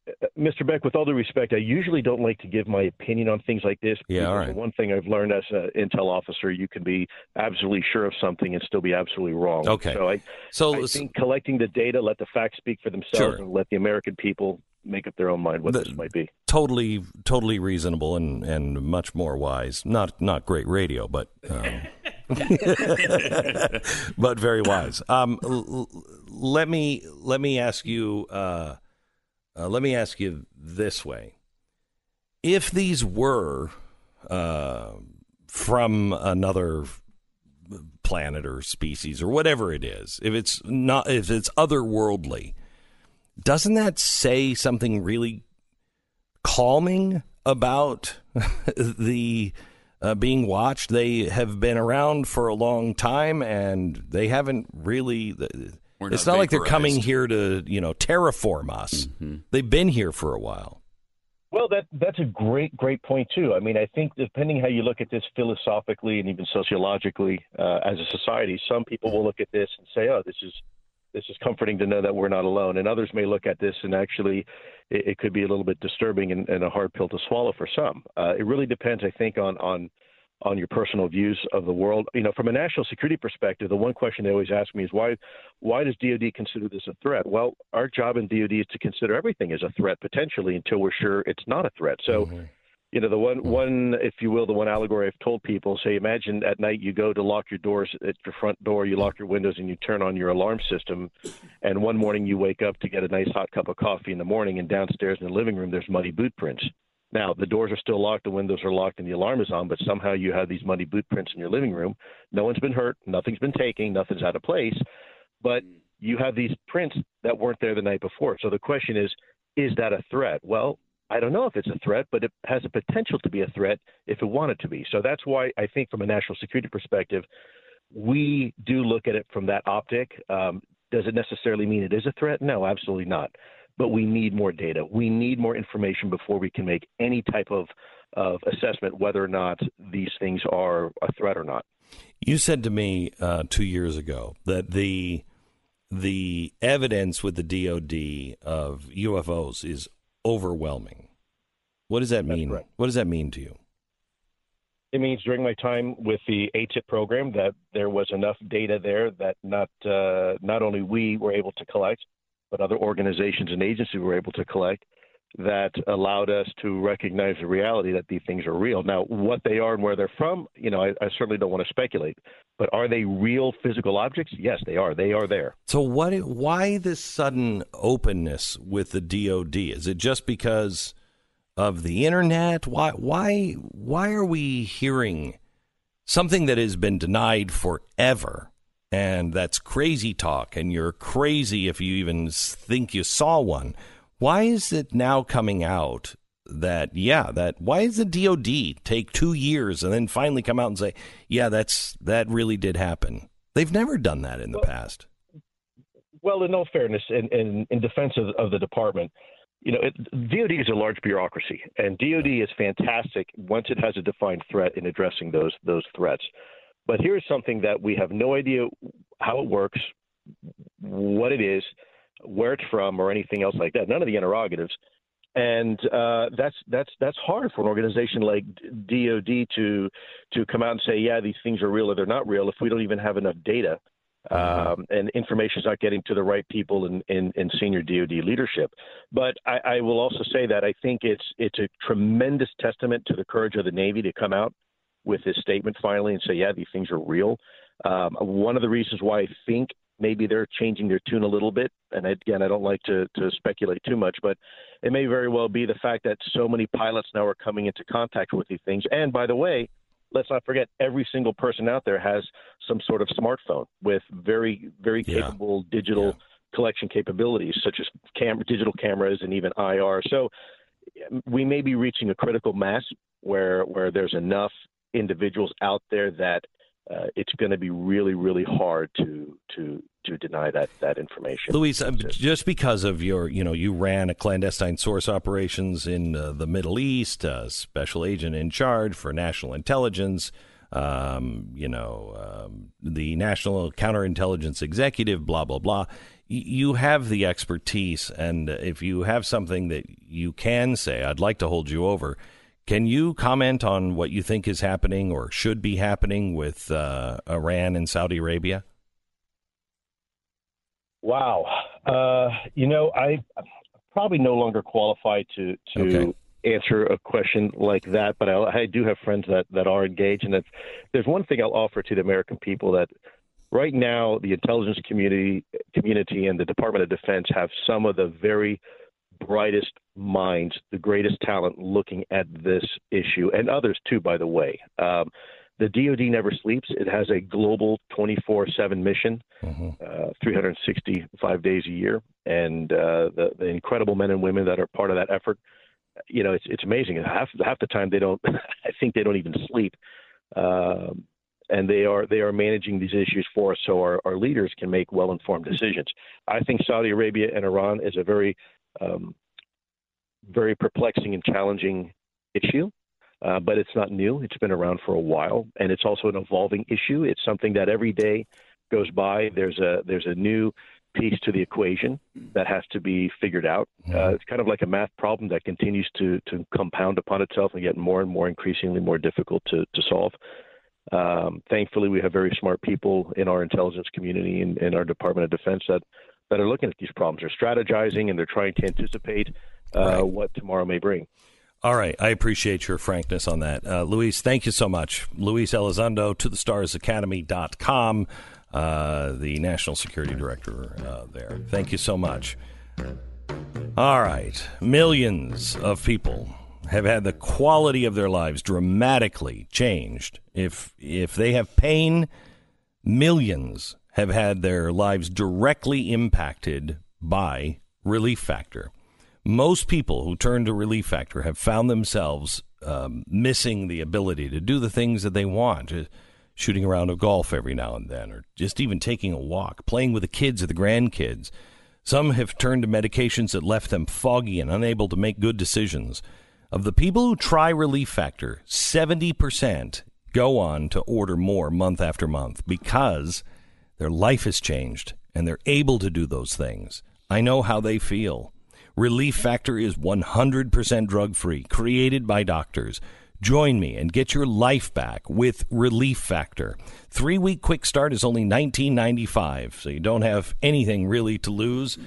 uh, Mr. Beck, with all due respect, I usually don't like to give my opinion on things like this. Yeah, all right. One thing I've learned as an intel officer, you can be absolutely sure of something and still be absolutely wrong. Okay. So I, So- I think collecting the data, let the facts speak for themselves, Sure. and let the American people make up their own mind what this might be. totally totally reasonable and and much more wise. Not not great radio but um, <laughs> but very wise. Um, l- l- let me let me ask you uh, uh, let me ask you this way. If these were uh, from another planet or species or whatever it is if it's not if it's otherworldly doesn't that say something really calming about <laughs> the uh, being watched? They have been around for a long time, and they haven't really. We're it's not not like they're coming here to you know terraform us. They've been here for a while. Well, that that's a great, great point too. I mean, I think depending how you look at this philosophically and even sociologically uh, as a society, some people will look at this and say, "Oh, this is this is comforting to know that we're not alone," and others may look at this and actually it, it could be a little bit disturbing and, and a hard pill to swallow for some. Uh, it really depends, I think, on on on your personal views of the world. You know, from a national security perspective, the one question they always ask me is why why does DoD consider this a threat? Well, our job in DoD is to consider everything as a threat potentially until we're sure it's not a threat. So. You know the one, hmm. one, if you will, the one allegory I've told people. Say, imagine at night you go to lock your doors at your front door, you lock your windows, and you turn on your alarm system. And one morning you wake up to get a nice hot cup of coffee in the morning, and downstairs in the living room there's muddy boot prints. Now the doors are still locked, the windows are locked, and the alarm is on, but somehow you have these muddy boot prints in your living room. No one's been hurt, nothing's been taken, nothing's out of place, but hmm. you have these prints that weren't there the night before. So the question is, is that a threat? Well, I don't know if it's a threat, but it has a potential to be a threat if it wanted to be. So that's why I think, from a national security perspective, we do look at it from that optic. Um, does it necessarily mean it is a threat? No, absolutely not. But we need more data. We need more information before we can make any type of, of assessment whether or not these things are a threat or not. You said to me uh, two years ago that the the evidence with the DoD of UFOs is overwhelming. What does that mean? What does that mean to you? It means during my time with the ATIP program that there was enough data there that not uh, not only we were able to collect, but other organizations and agencies were able to collect that allowed us to recognize the reality that these things are real. Now, what they are and where they're from, you know, I, I certainly don't want to speculate. But are they real physical objects? Yes, they are. They are there. So what? Why this sudden openness with the DoD? Is it just because of the internet? Why? Why? Why are we hearing something that has been denied forever? And that's crazy talk. And you're crazy if you even think you saw one. Why is it now coming out that yeah that why does the DoD take two years and then finally come out and say yeah that's that really did happen? They've never done that in the past. Well, in all fairness, in, in, in defense of, of the department, you know, it, DoD is a large bureaucracy, and DoD is fantastic once it has a defined threat in addressing those those threats. But here's something that we have no idea how it works, what it is, where it's from, or anything else like that. None of the interrogatives, and uh, that's that's that's hard for an organization like DoD to to come out and say, yeah, these things are real or they're not real if we don't even have enough data um, and information is not getting to the right people in, in, in senior DoD leadership. But I, I will also say that I think it's it's a tremendous testament to the courage of the Navy to come out with this statement finally and say, yeah, these things are real. Um, one of the reasons why I think maybe they're changing their tune a little bit, and again, I don't like to, to speculate too much, but it may very well be the fact that so many pilots now are coming into contact with these things. And by the way, let's not forget every single person out there has some sort of smartphone with very very capable digital collection capabilities such as cam- digital cameras and even IR so we may be reaching a critical mass where where there's enough individuals out there that uh, it's going to be really really hard to to to deny that that information Luis, um, just because of your, you know, you ran a clandestine source operations in uh, the Middle East, uh, special agent in charge for national intelligence, um, you know, um, the national counterintelligence executive, blah blah blah. you have the expertise, and if you have something that you can say, I'd like to hold you over. Can you comment on what you think is happening or should be happening with uh, Iran and Saudi Arabia? Wow. Uh, you know, I probably no longer qualified to to okay. answer a question like that, but I, I, do have friends that that are engaged, and there's one thing I'll offer to the American people that right now the intelligence community community and the Department of Defense have some of the very brightest minds, the greatest talent looking at this issue, and others too, by the way. Um, the DoD never sleeps. It has a global 24/7 mission, mm-hmm. uh, 365 days a year, and uh, the, the incredible men and women that are part of that effort. You know, it's it's amazing. Half half the time they don't. <laughs> I think they don't even sleep, uh, and they are they are managing these issues for us, so our, our leaders can make well informed decisions. I think Saudi Arabia and Iran is a very um, very perplexing and challenging issue uh, but it's not new. It's been around for a while, and it's also an evolving issue. It's something that every day goes by. There's a there's a new piece to the equation that has to be figured out. Mm-hmm. Uh, it's kind of like a math problem that continues to to compound upon itself and get more and more increasingly more difficult to to solve. Um, thankfully, we have very smart people in our intelligence community and in our Department of Defense that that are looking at these problems. They're strategizing and they're trying to anticipate uh, right. what tomorrow may bring. All right. I appreciate your frankness on that. Uh, Luis, thank you so much. Luis Elizondo, to the starsacademy.com, uh, the National Security Director uh, there. Thank you so much. All right. Millions of people have had the quality of their lives dramatically changed. If, if they have pain, millions have had their lives directly impacted by Relief Factor most people who turn to Relief Factor have found themselves um, missing the ability to do the things that they want. Uh, shooting a round of golf every now and then, or just even taking a walk, playing with the kids or the grandkids. Some have turned to medications that left them foggy and unable to make good decisions. Of the people who try Relief Factor, 70% go on to order more month after month because their life has changed and they're able to do those things. I know how they feel. Relief Factor is 100% drug free, created by doctors. Join me and get your life back with Relief Factor. Three week quick start is only $19.95, so you don't have anything really to lose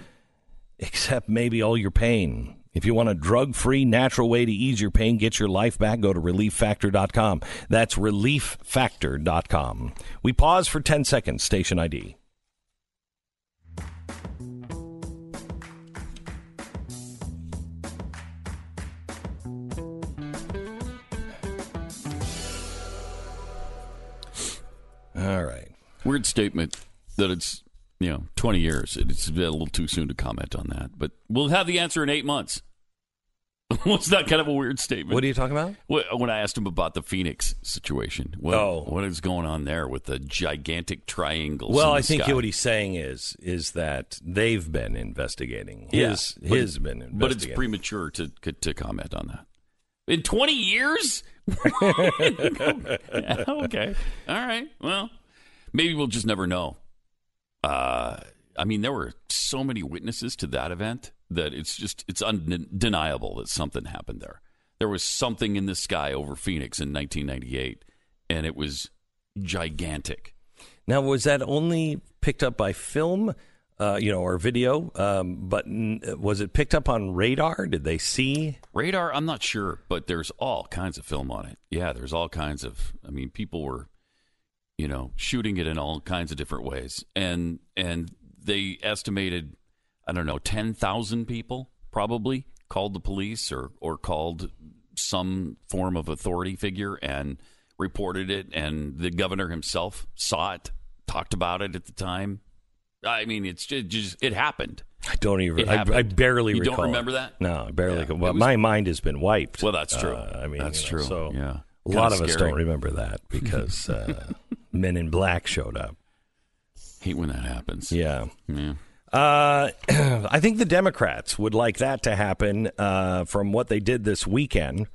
except maybe all your pain. If you want a drug free, natural way to ease your pain, get your life back, go to relieffactor.com. That's relieffactor.com. We pause for 10 seconds, station ID. All right. Weird statement that it's you know 20 years. It's a little too soon to comment on that, but we'll have the answer in eight months. <laughs> What's that kind of a weird statement? What are you talking about? When I asked him about the Phoenix situation, what, oh. what is going on there with the gigantic triangles? Well, I think sky? what he's saying is is that they've been investigating. His yeah, his been investigating, but it's premature to to comment on that. In twenty years, <laughs> <laughs> okay. All right. Well, maybe we'll just never know. Uh, I mean, there were so many witnesses to that event that it's just it's undeniable that something happened there. There was something in the sky over Phoenix in 1998, and it was gigantic. Now, was that only picked up by film? uh, you know, or video. Um, but n- was it picked up on radar? Did they see radar? I'm not sure, but there's all kinds of film on it. Yeah, there's all kinds of. I mean, people were, you know, shooting it in all kinds of different ways, and and they estimated, I don't know, ten thousand people probably called the police or or called some form of authority figure and reported it, and the governor himself saw it, talked about it at the time I mean, it's just, just it happened. I don't even. I, I, barely. You recall don't remember it. that? No, I barely. Yeah, well, was, my mind has been wiped. Well, that's true. Uh, I mean, that's you know, true. So yeah, a lot of scary. us don't remember that because uh, <laughs> Men in Black showed up. Hate when that happens. Yeah. Yeah. Uh, <clears throat> I think the Democrats would like that to happen uh, from what they did this weekend.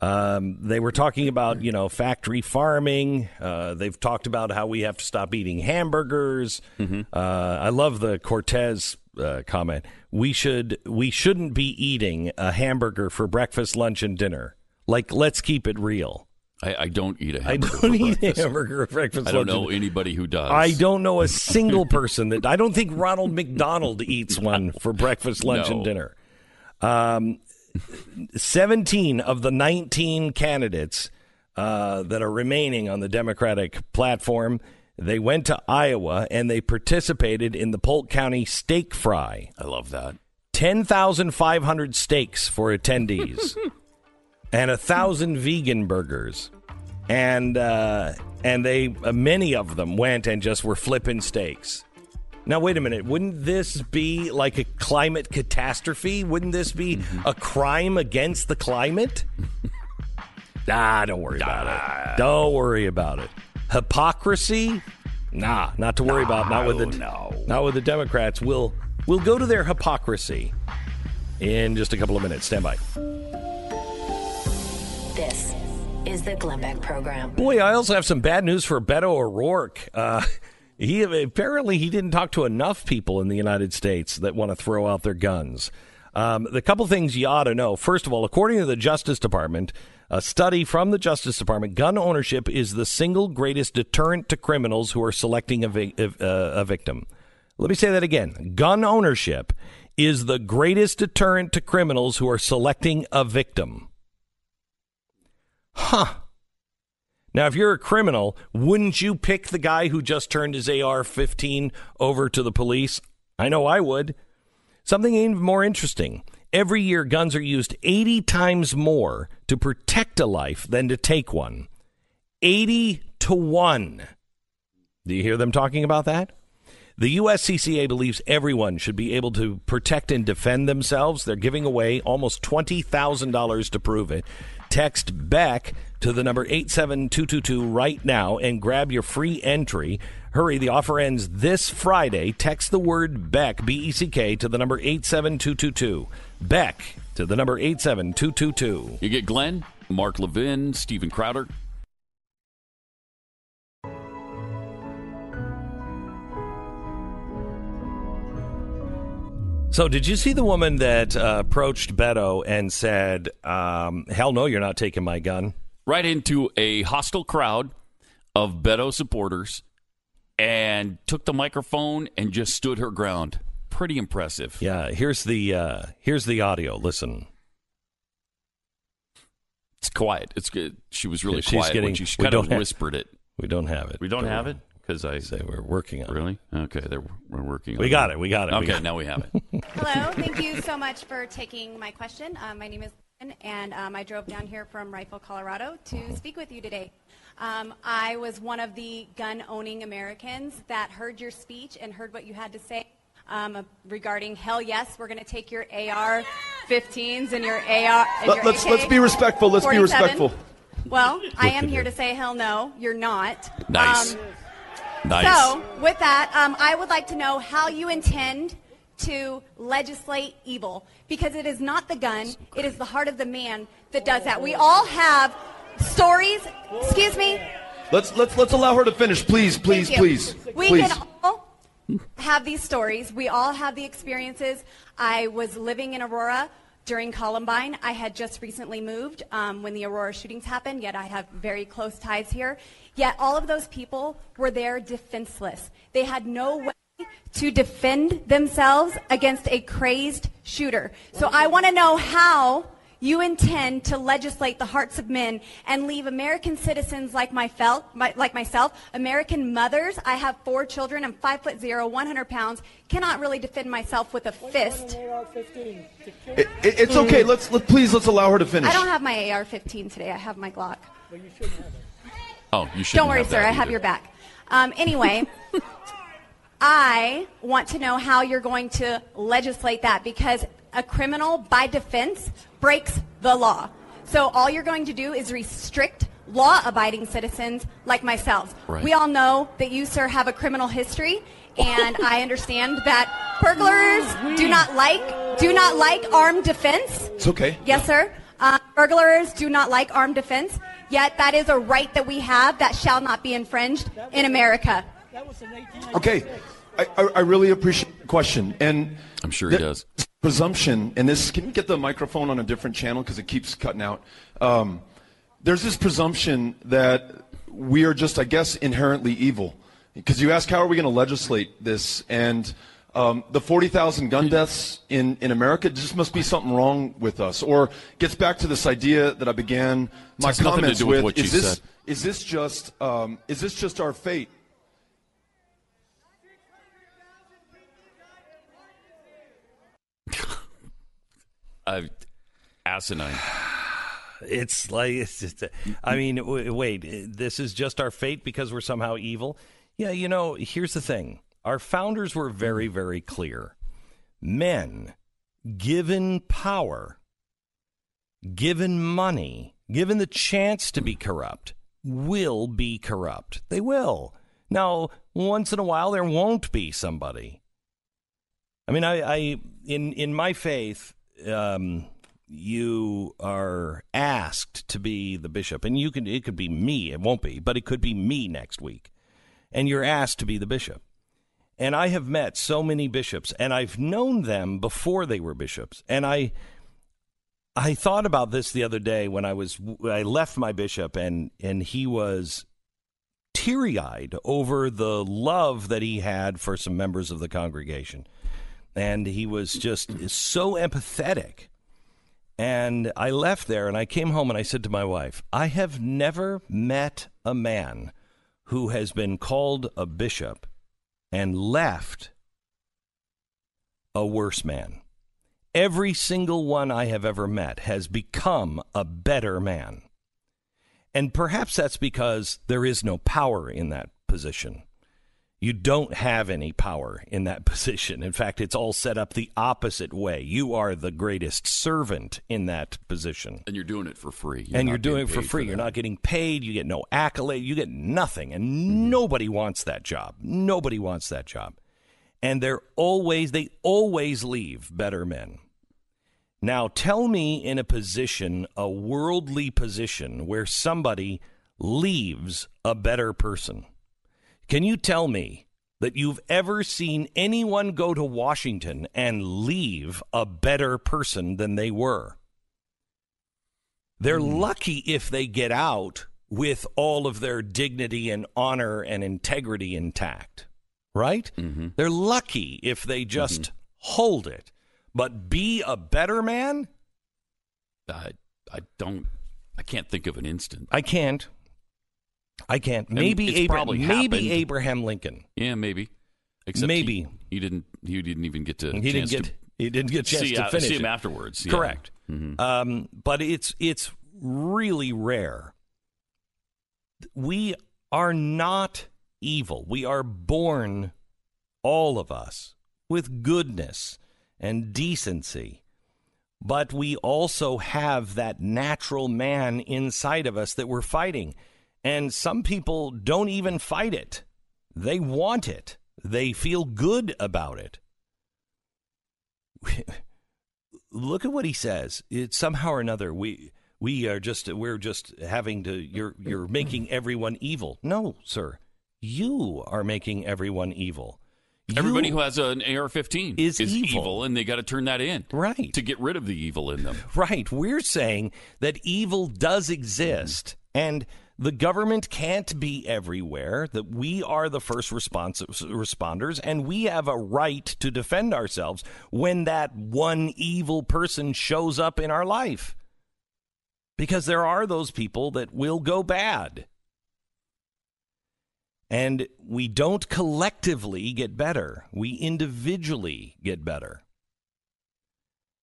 Um, they were talking about you know factory farming. Uh, they've talked about how we have to stop eating hamburgers. Uh, I love the Cortez uh, comment. We should we shouldn't be eating a hamburger for breakfast, lunch, and dinner. Like, let's keep it real. I, I don't eat a I hamburger. don't for eat breakfast. a hamburger for breakfast. I don't know and- anybody who does. I don't know a <laughs> single person that I don't think Ronald McDonald eats one for breakfast, lunch, No. and dinner. Um, 17 of the 19 candidates uh, that are remaining on the Democratic platform, they went to Iowa and they participated in the Polk County Steak Fry. I love that. 10,500 steaks for attendees <laughs> and a thousand vegan burgers. And uh, and they uh, many of them went and just were flipping steaks. Now wait a minute, wouldn't this be like a climate catastrophe? Wouldn't this be a crime against the climate? <laughs> nah, don't worry about it. Don't worry about it. Hypocrisy? Nah, not to worry about. Not with the no. not with the Democrats. We'll we'll go to their hypocrisy in just a couple of minutes. Stand by. Is the Glenn Beck Program. Boy, I also have some bad news for Beto O'Rourke. Uh, <laughs> he apparently he didn't talk to enough people in the United States that want to throw out their guns. Um, the couple things you ought to know. First of all, according to the Justice Department, a study from the Justice Department, gun ownership is the single greatest deterrent to criminals who are selecting a, vi- uh, a victim. Let me say that again. Gun ownership is the greatest deterrent to criminals who are selecting a victim. Huh. Now, if you're a criminal, wouldn't you pick the guy who just turned his AR 15 over to the police? I know I would. Something even more interesting. Every year, guns are used 80 times more to protect a life than to take one. 80 to 1. Do you hear them talking about that? The USCCA believes everyone should be able to protect and defend themselves. They're giving away almost $20,000 to prove it. Text BECK to the number 87222 right now and grab your free entry. Hurry, the offer ends this Friday. Text the word BECK, B E C K, to the number 87222. BECK to the number 87222. You get Glenn, Mark Levin, Steven Crowder. So, did you see the woman that uh, approached Beto and said, um, "Hell no, you're not taking my gun"? Right into a hostile crowd of Beto supporters and took the microphone and just stood her ground. Pretty impressive. Yeah. Here's the uh, here's the audio. Listen. It's quiet. It's good. She was really She's quiet getting- when she we kind of don't have- whispered it. We don't have it. We don't have it because I say we're working on really. Okay, they're, we're working. We on got it. We got it. Okay, got it. now we have it. <laughs> Hello, <laughs> thank you so much for taking my question. Um, my name is Lynn, and um, I drove down here from Rifle, Colorado to speak with you today. Um, I was one of the gun owning Americans that heard your speech and heard what you had to say um, regarding hell yes, we're going to take your AR 15s and your AR. And Let- your let's- AK let's be respectful. Let's be respectful. Well, I am here to say hell no, you're not. Nice. Um, Nice. so, with that, um, I would like to know how you intend to legislate evil because it is not the gun, it is the heart of the man that does that. We all have stories. Excuse me. Let's let's let's allow her to finish, please, please, please, We please. can all have these stories. We all have the experiences. I was living in Aurora during Columbine. I had just recently moved um, when the Aurora shootings happened, yet I have very close ties here. Yet all of those people were there defenseless. They had no way to defend themselves against a crazed shooter. So I want to know how you intend to legislate the hearts of men and leave American citizens like, my fel- my, like myself, American mothers. I have four children. I'm five foot zero, 100 pounds. Cannot really defend myself with a fist. It- it- it's okay. Let's let please let's allow her to finish. I don't have my AR-15 today. I have my Glock. Oh, you should. Don't worry, sir. I have your back. Um, anyway, <laughs> I want to know how you're going to legislate that because a criminal, by defense, breaks the law. So all you're going to do is restrict law-abiding citizens like myself. Right. We all know that you, sir, have a criminal history, and I understand that burglars <laughs> do not like do not like armed defense. It's okay. Yes, sir. Uh, burglars do not like armed defense, yet that is a right that we have that shall not be infringed in America. Okay, I, I, I really appreciate the question, and I'm sure he the does. Presumption, and this. Can you get the microphone on a different channel because it keeps cutting out? Um, there's this presumption that we are just, I guess, inherently evil. Because you ask, how are we going to legislate this? And um, the 40,000 gun deaths in, in America just must be something wrong with us. Or gets back to this idea that I began my comments with with. is this said. is this just um, is this just our fate? Uh, asinine. It's like, it's just, I mean, wait, this is just our fate because we're somehow evil? Yeah, you know, here's the thing our founders were very, very clear. Men, given power, given money, given the chance to be corrupt, will be corrupt. They will. Now, once in a while, there won't be somebody. I mean, I, I in in my faith, um, you are asked to be the bishop, and you can. It could be me. It won't be, but it could be me next week, and you're asked to be the bishop. And I have met so many bishops, and I've known them before they were bishops, and I. I thought about this the other day when I was I left my bishop and and he was teary eyed over the love that he had for some members of the congregation. And he was just so empathetic. And I left there and I came home and I said to my wife, I have never met a man who has been called a bishop and left a worse man. Every single one I have ever met has become a better man. And perhaps that's because there is no power in that position. You don't have any power in that <laughs> position. In fact, it's all set up the opposite way. You are the greatest servant in that position. And you're doing it for free. and you're doing it for free. that. you're not getting paid. You get no accolade. You get nothing. And Mm-hmm. nobody wants that job. Nobody wants that job. And they're always, they always leave better men. Now, tell me in a position, a worldly position, where somebody leaves a better person. Can you tell me that you've ever seen anyone go to Washington and leave a better person than they were? They're hmm. lucky if they get out with all of their dignity and honor and integrity intact, right? Mm-hmm. They're lucky if they mm-hmm. just hold it. But be a better man? I, I don't. I can't think of an instant. I can't. I can't. Maybe it's Abra- probably maybe happened. Abraham Lincoln. Yeah, maybe. Except Maybe. he, he didn't. He didn't even get to. He didn't get to he didn't get a chance see, to finish see him it. afterwards. yeah. Correct. Mhm. Um, but it's it's really rare. We are not evil. We are born, all of us, with goodness and decency. But we also have that natural man inside of us that we're fighting. And some people don't even fight it. They want it. They feel good about it. <laughs> Look at what he says. It, somehow or another, we we are just we're just having to. You're you're making everyone evil. No, sir, you are making everyone evil. Everybody who has an AR-15 is evil. evil. and they got to turn that in, right, to get rid of the evil in them. <laughs> Right. We're saying that evil does exist and the government can't be everywhere, that we are the first response- responders, and we have a right to defend ourselves when that one evil person shows up in our life. Because there are those people that will go bad. And we don't collectively get better, we individually get better.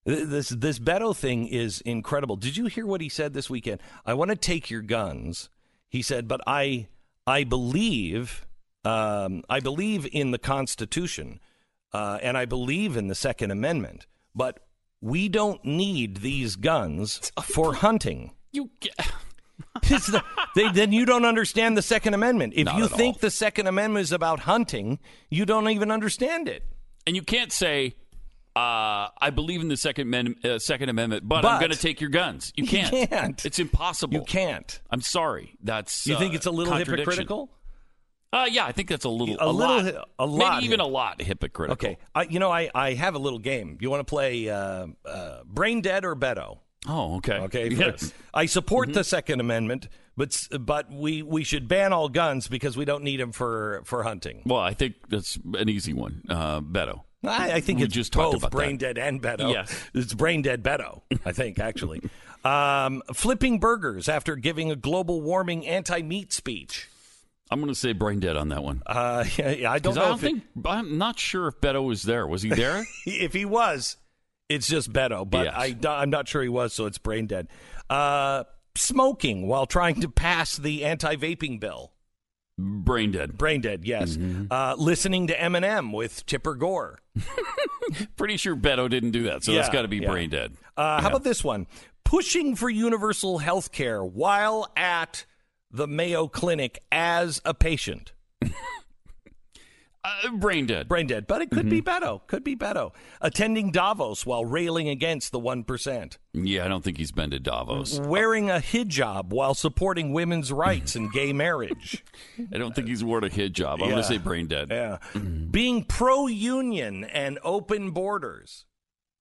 This this Beto thing is incredible. Did you hear what he said this weekend? I want to take your guns. He said, but I I believe um, I believe in the Constitution uh, and I believe in the Second Amendment, but we don't need these guns <laughs> for hunting. You get. <laughs> The- they, then you don't understand the Second Amendment. If Not you at all. think the Second Amendment is about hunting, you don't even understand it. And you can't say, Uh, I believe in the Second, Men- uh, Second Amendment, but, I'm going to take your guns. You You can't. can't. It's impossible. You can't. I'm sorry. That's You uh, think it's a little hypocritical? Uh, yeah, I think that's a little, A a, little lot, a lot maybe even a lot hypocritical. Okay. I, you know, I, I have a little game. You want to play uh, uh, Brain Dead or Beto? Oh, okay. Okay. <laughs> Yes. I support Mhm. the Second Amendment, but but we, we should ban all guns because we don't need them for, for hunting. Well, I think that's an easy one. Uh, Beto. I, I think We it's just both about brain that. dead and Beto. Yes. It's brain dead Beto, I think, actually. um, flipping burgers after giving a global warming anti meat speech. I'm going to say brain dead on that one. Uh, yeah, <laughs> yeah, I don't know I don't if, it- think I'm not sure if Beto was there. Was he there? <laughs> if he was, it's just Beto, but Yes. I, I'm not sure he was, so it's brain dead. Uh, smoking while trying to pass the anti vaping bill. Brain dead. Brain dead, yes. Mm-hmm. Uh, listening to Eminem with Tipper Gore. <laughs> Pretty sure Beto didn't do that, so that's got to be yeah. brain dead. Uh, How about this one? Pushing for universal health care while at the Mayo Clinic as a patient. <laughs> Uh, brain dead. Brain dead. But it could be Beto. Could be Beto. Attending Davos while railing against the 1%. Yeah, I don't think he's been to Davos. Wearing a hijab while supporting women's rights and gay <laughs> marriage. I don't think he's worn a hijab. I'm going to say brain dead. Yeah. Being pro union and open borders.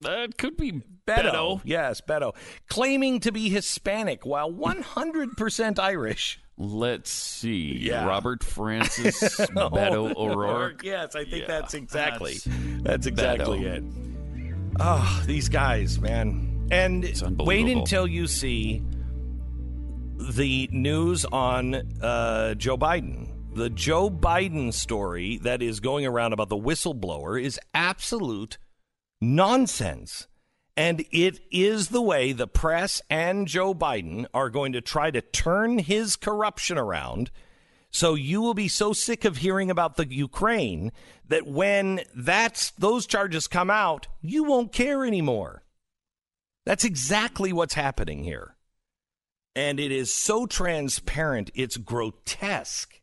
That could be Beto. Beto. Yes, Beto. Claiming to be Hispanic while 100% Irish. Let's see. Yeah. Robert Francis <laughs> Beto O'Rourke. Yes, I think Yeah, that's exactly that's that's, exactly Beto. it. Oh, these guys, man. And wait until you see the news on uh, Joe Biden. The Joe Biden story that is going around about the whistleblower is absolute nonsense. And it is the way the press and Joe Biden are going to try to turn his corruption around. So you will be so sick of hearing about the Ukraine that when that's those charges come out, you won't care anymore. That's exactly what's happening here. And it is so transparent, it's grotesque.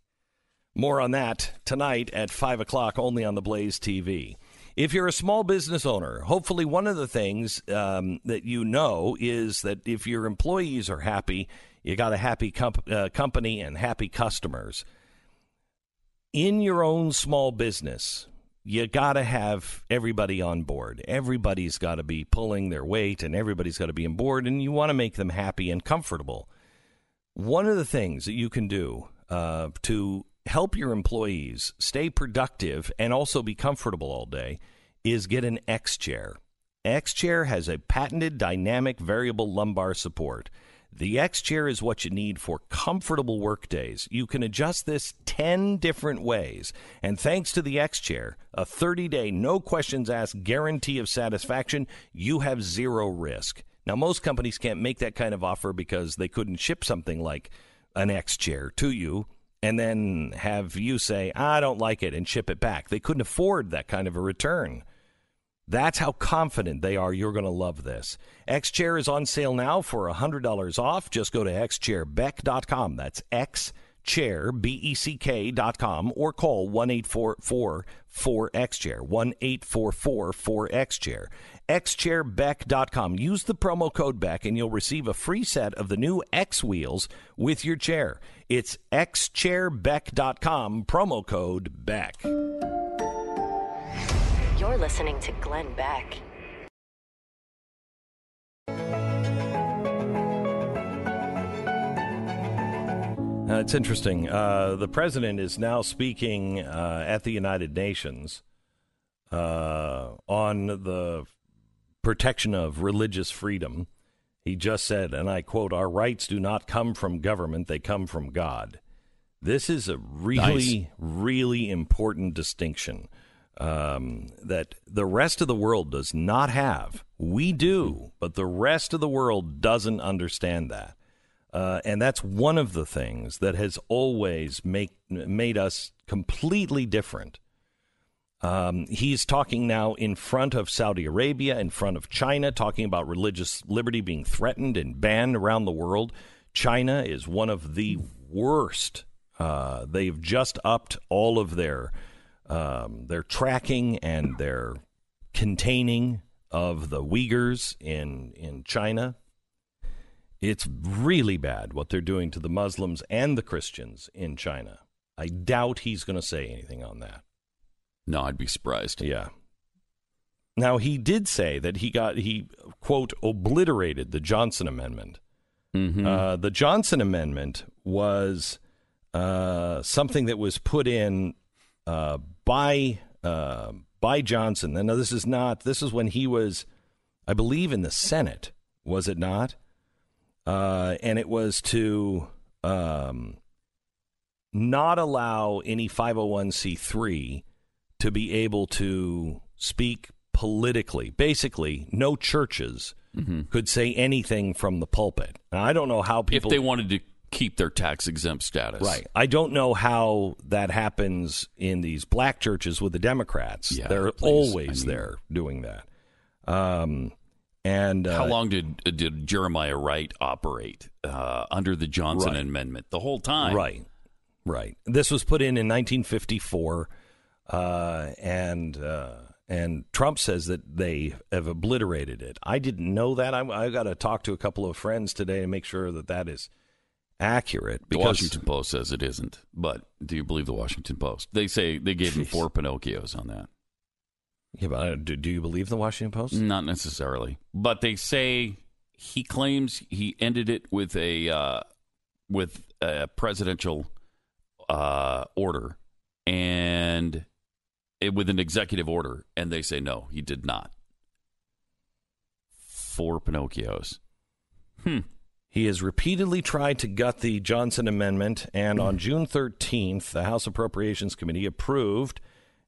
More on that tonight at 5 o'clock, only on the Blaze TV. If you're a small business owner, hopefully one of the things um, that you know is that if your employees are happy, you got a happy comp- uh, company and happy customers. In your own small business, you got to have everybody on board. Everybody's got to be pulling their weight and everybody's got to be on board, and you want to make them happy and comfortable. One of the things that you can do uh, to help your employees stay productive and also be comfortable all day is get an X chair. X chair has a patented dynamic variable lumbar support. The X chair is what you need for comfortable work days. You can adjust this 10 different ways. And thanks to the X chair, a 30 day, no questions asked guarantee of satisfaction, you have zero risk. Now, most companies can't make that kind of offer because they couldn't ship something like an X chair to you and then have you say, I don't like it, and ship it back. They couldn't afford that kind of a return. That's how confident they are you're going to love this. X Chair is on sale now for $100 off. Just go to xchairbeck.com. That's xchair, B-E-C-K dot com, or call 1-844-4XChair, 1-844-4XChair. xchairbeck.com. Use the promo code BECK and you'll receive a free set of the new X wheels with your chair. It's xchairbeck.com, promo code BECK. You're listening to Glenn Beck. Uh, it's interesting. Uh, the president is now speaking uh, at the United Nations uh, on the protection of religious freedom. He just said, and I quote, Our rights do not come from government, they come from God. This is a really, Nice. really important distinction um, that the rest of the world does not have. We do, but the rest of the world doesn't understand that. Uh, and that's one of the things that has always make, made us completely different. Um, he's talking now in front of Saudi Arabia, in front of China, talking about religious liberty being threatened and banned around the world. China is one of the worst. Uh, they've just upped all of their um, their tracking and their containing of the Uyghurs in in China. It's really bad what they're doing to the Muslims and the Christians in China. I doubt he's going to say anything on that. No, I'd be surprised. Yeah. Now he did say that he got he quote obliterated the Johnson Amendment. Mm-hmm. Uh, the Johnson Amendment was uh, something that was put in uh, by uh, by Johnson. And now this is not. This is when he was, I believe, in the Senate. Was it not? Uh, and it was to um, not allow any 501c3 to be able to speak politically. Basically, no churches could say anything from the pulpit. And I don't know how people if they wanted to keep their tax exempt status. Right. I don't know how that happens in these black churches with the Democrats. Yeah, They're please. always I mean- there doing that. Um, and uh, How long did did Jeremiah Wright operate uh, under the Johnson Right. Amendment? The whole time. Right. Right. This was put in in 1954, uh, and uh, and Trump says that they have obliterated it. I didn't know that. I, I got to talk to a couple of friends today to make sure that that is accurate. The Washington Post says it isn't, but do you believe the Washington Post? They say they gave him four Pinocchios on that. Yeah, but uh, do, do you believe the Washington Post? Not necessarily, but they say he claims he ended it with a uh, with a presidential uh, order and it, with an executive order, and they say no, he did not. Four Pinocchios. Hmm. He has repeatedly tried to gut the Johnson Amendment, and on June 13th, the House Appropriations Committee approved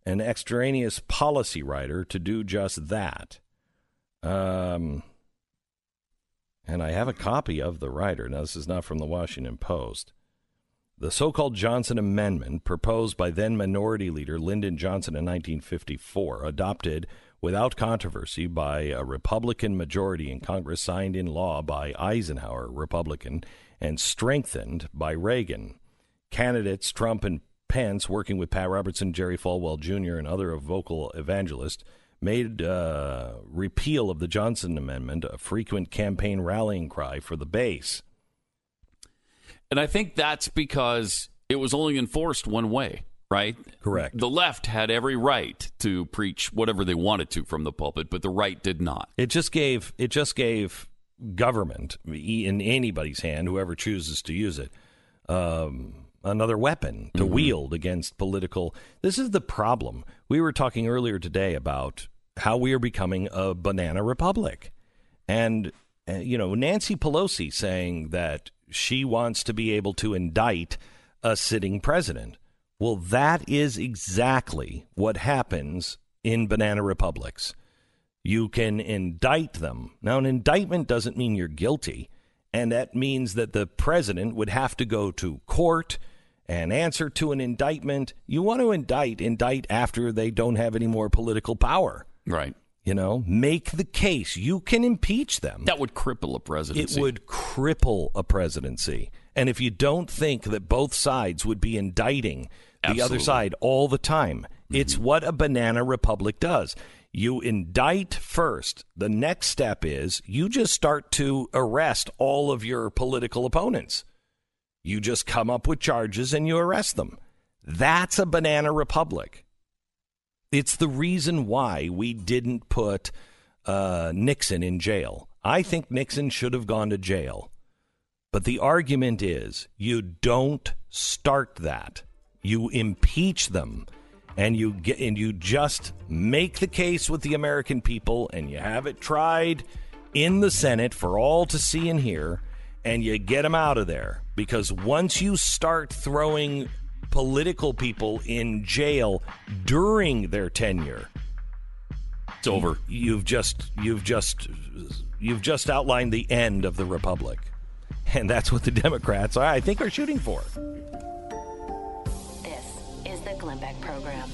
an extraneous policy rider to do just that. Um, and I have a copy of the rider. Now, this is not from the Washington Post. The so called Johnson Amendment, proposed by then Minority Leader Lyndon Johnson in 1954, adopted without controversy by a Republican majority in Congress, signed in law by Eisenhower, Republican, and strengthened by Reagan. Candidates Trump and Pence, working with Pat Robertson, Jerry Falwell Jr., and other vocal evangelists, made uh, repeal of the Johnson Amendment a frequent campaign rallying cry for the base. And I think that's because it was only enforced one way, right? Correct. The left had every right to preach whatever they wanted to from the pulpit, but the right did not. It just gave it just gave government in anybody's hand, whoever chooses to use it, um, another weapon to wield against political. This is the problem. We were talking earlier today about how we are becoming a banana republic, and uh, you know Nancy Pelosi saying that she wants to be able to indict a sitting president. Well, that is exactly what happens in banana republics. You can indict them. Now, an indictment doesn't mean you're guilty, and that means that the president would have to go to court and answer to an indictment. You want to indict, indict after they don't have any more political power. Right. You know, make the case. You can impeach them. That would cripple a presidency. It would cripple a presidency. And if you don't think that both sides would be indicting the other side all the time, mm-hmm. it's what a banana republic does. You indict first. The next step is you just start to arrest all of your political opponents. You just come up with charges and you arrest them. That's a banana republic. It's the reason why we didn't put uh, Nixon in jail. I think Nixon should have gone to jail. But the argument is you don't start that. You impeach them and you get and you just make the case with the American people and you have it tried in the Senate for all to see and hear and you get them out of there. Because once you start throwing political people in jail during their tenure it's over. you've just you've just you've just outlined the end of the republic. And that's what the democrats i think are shooting for. This is the Glenn Beck Program.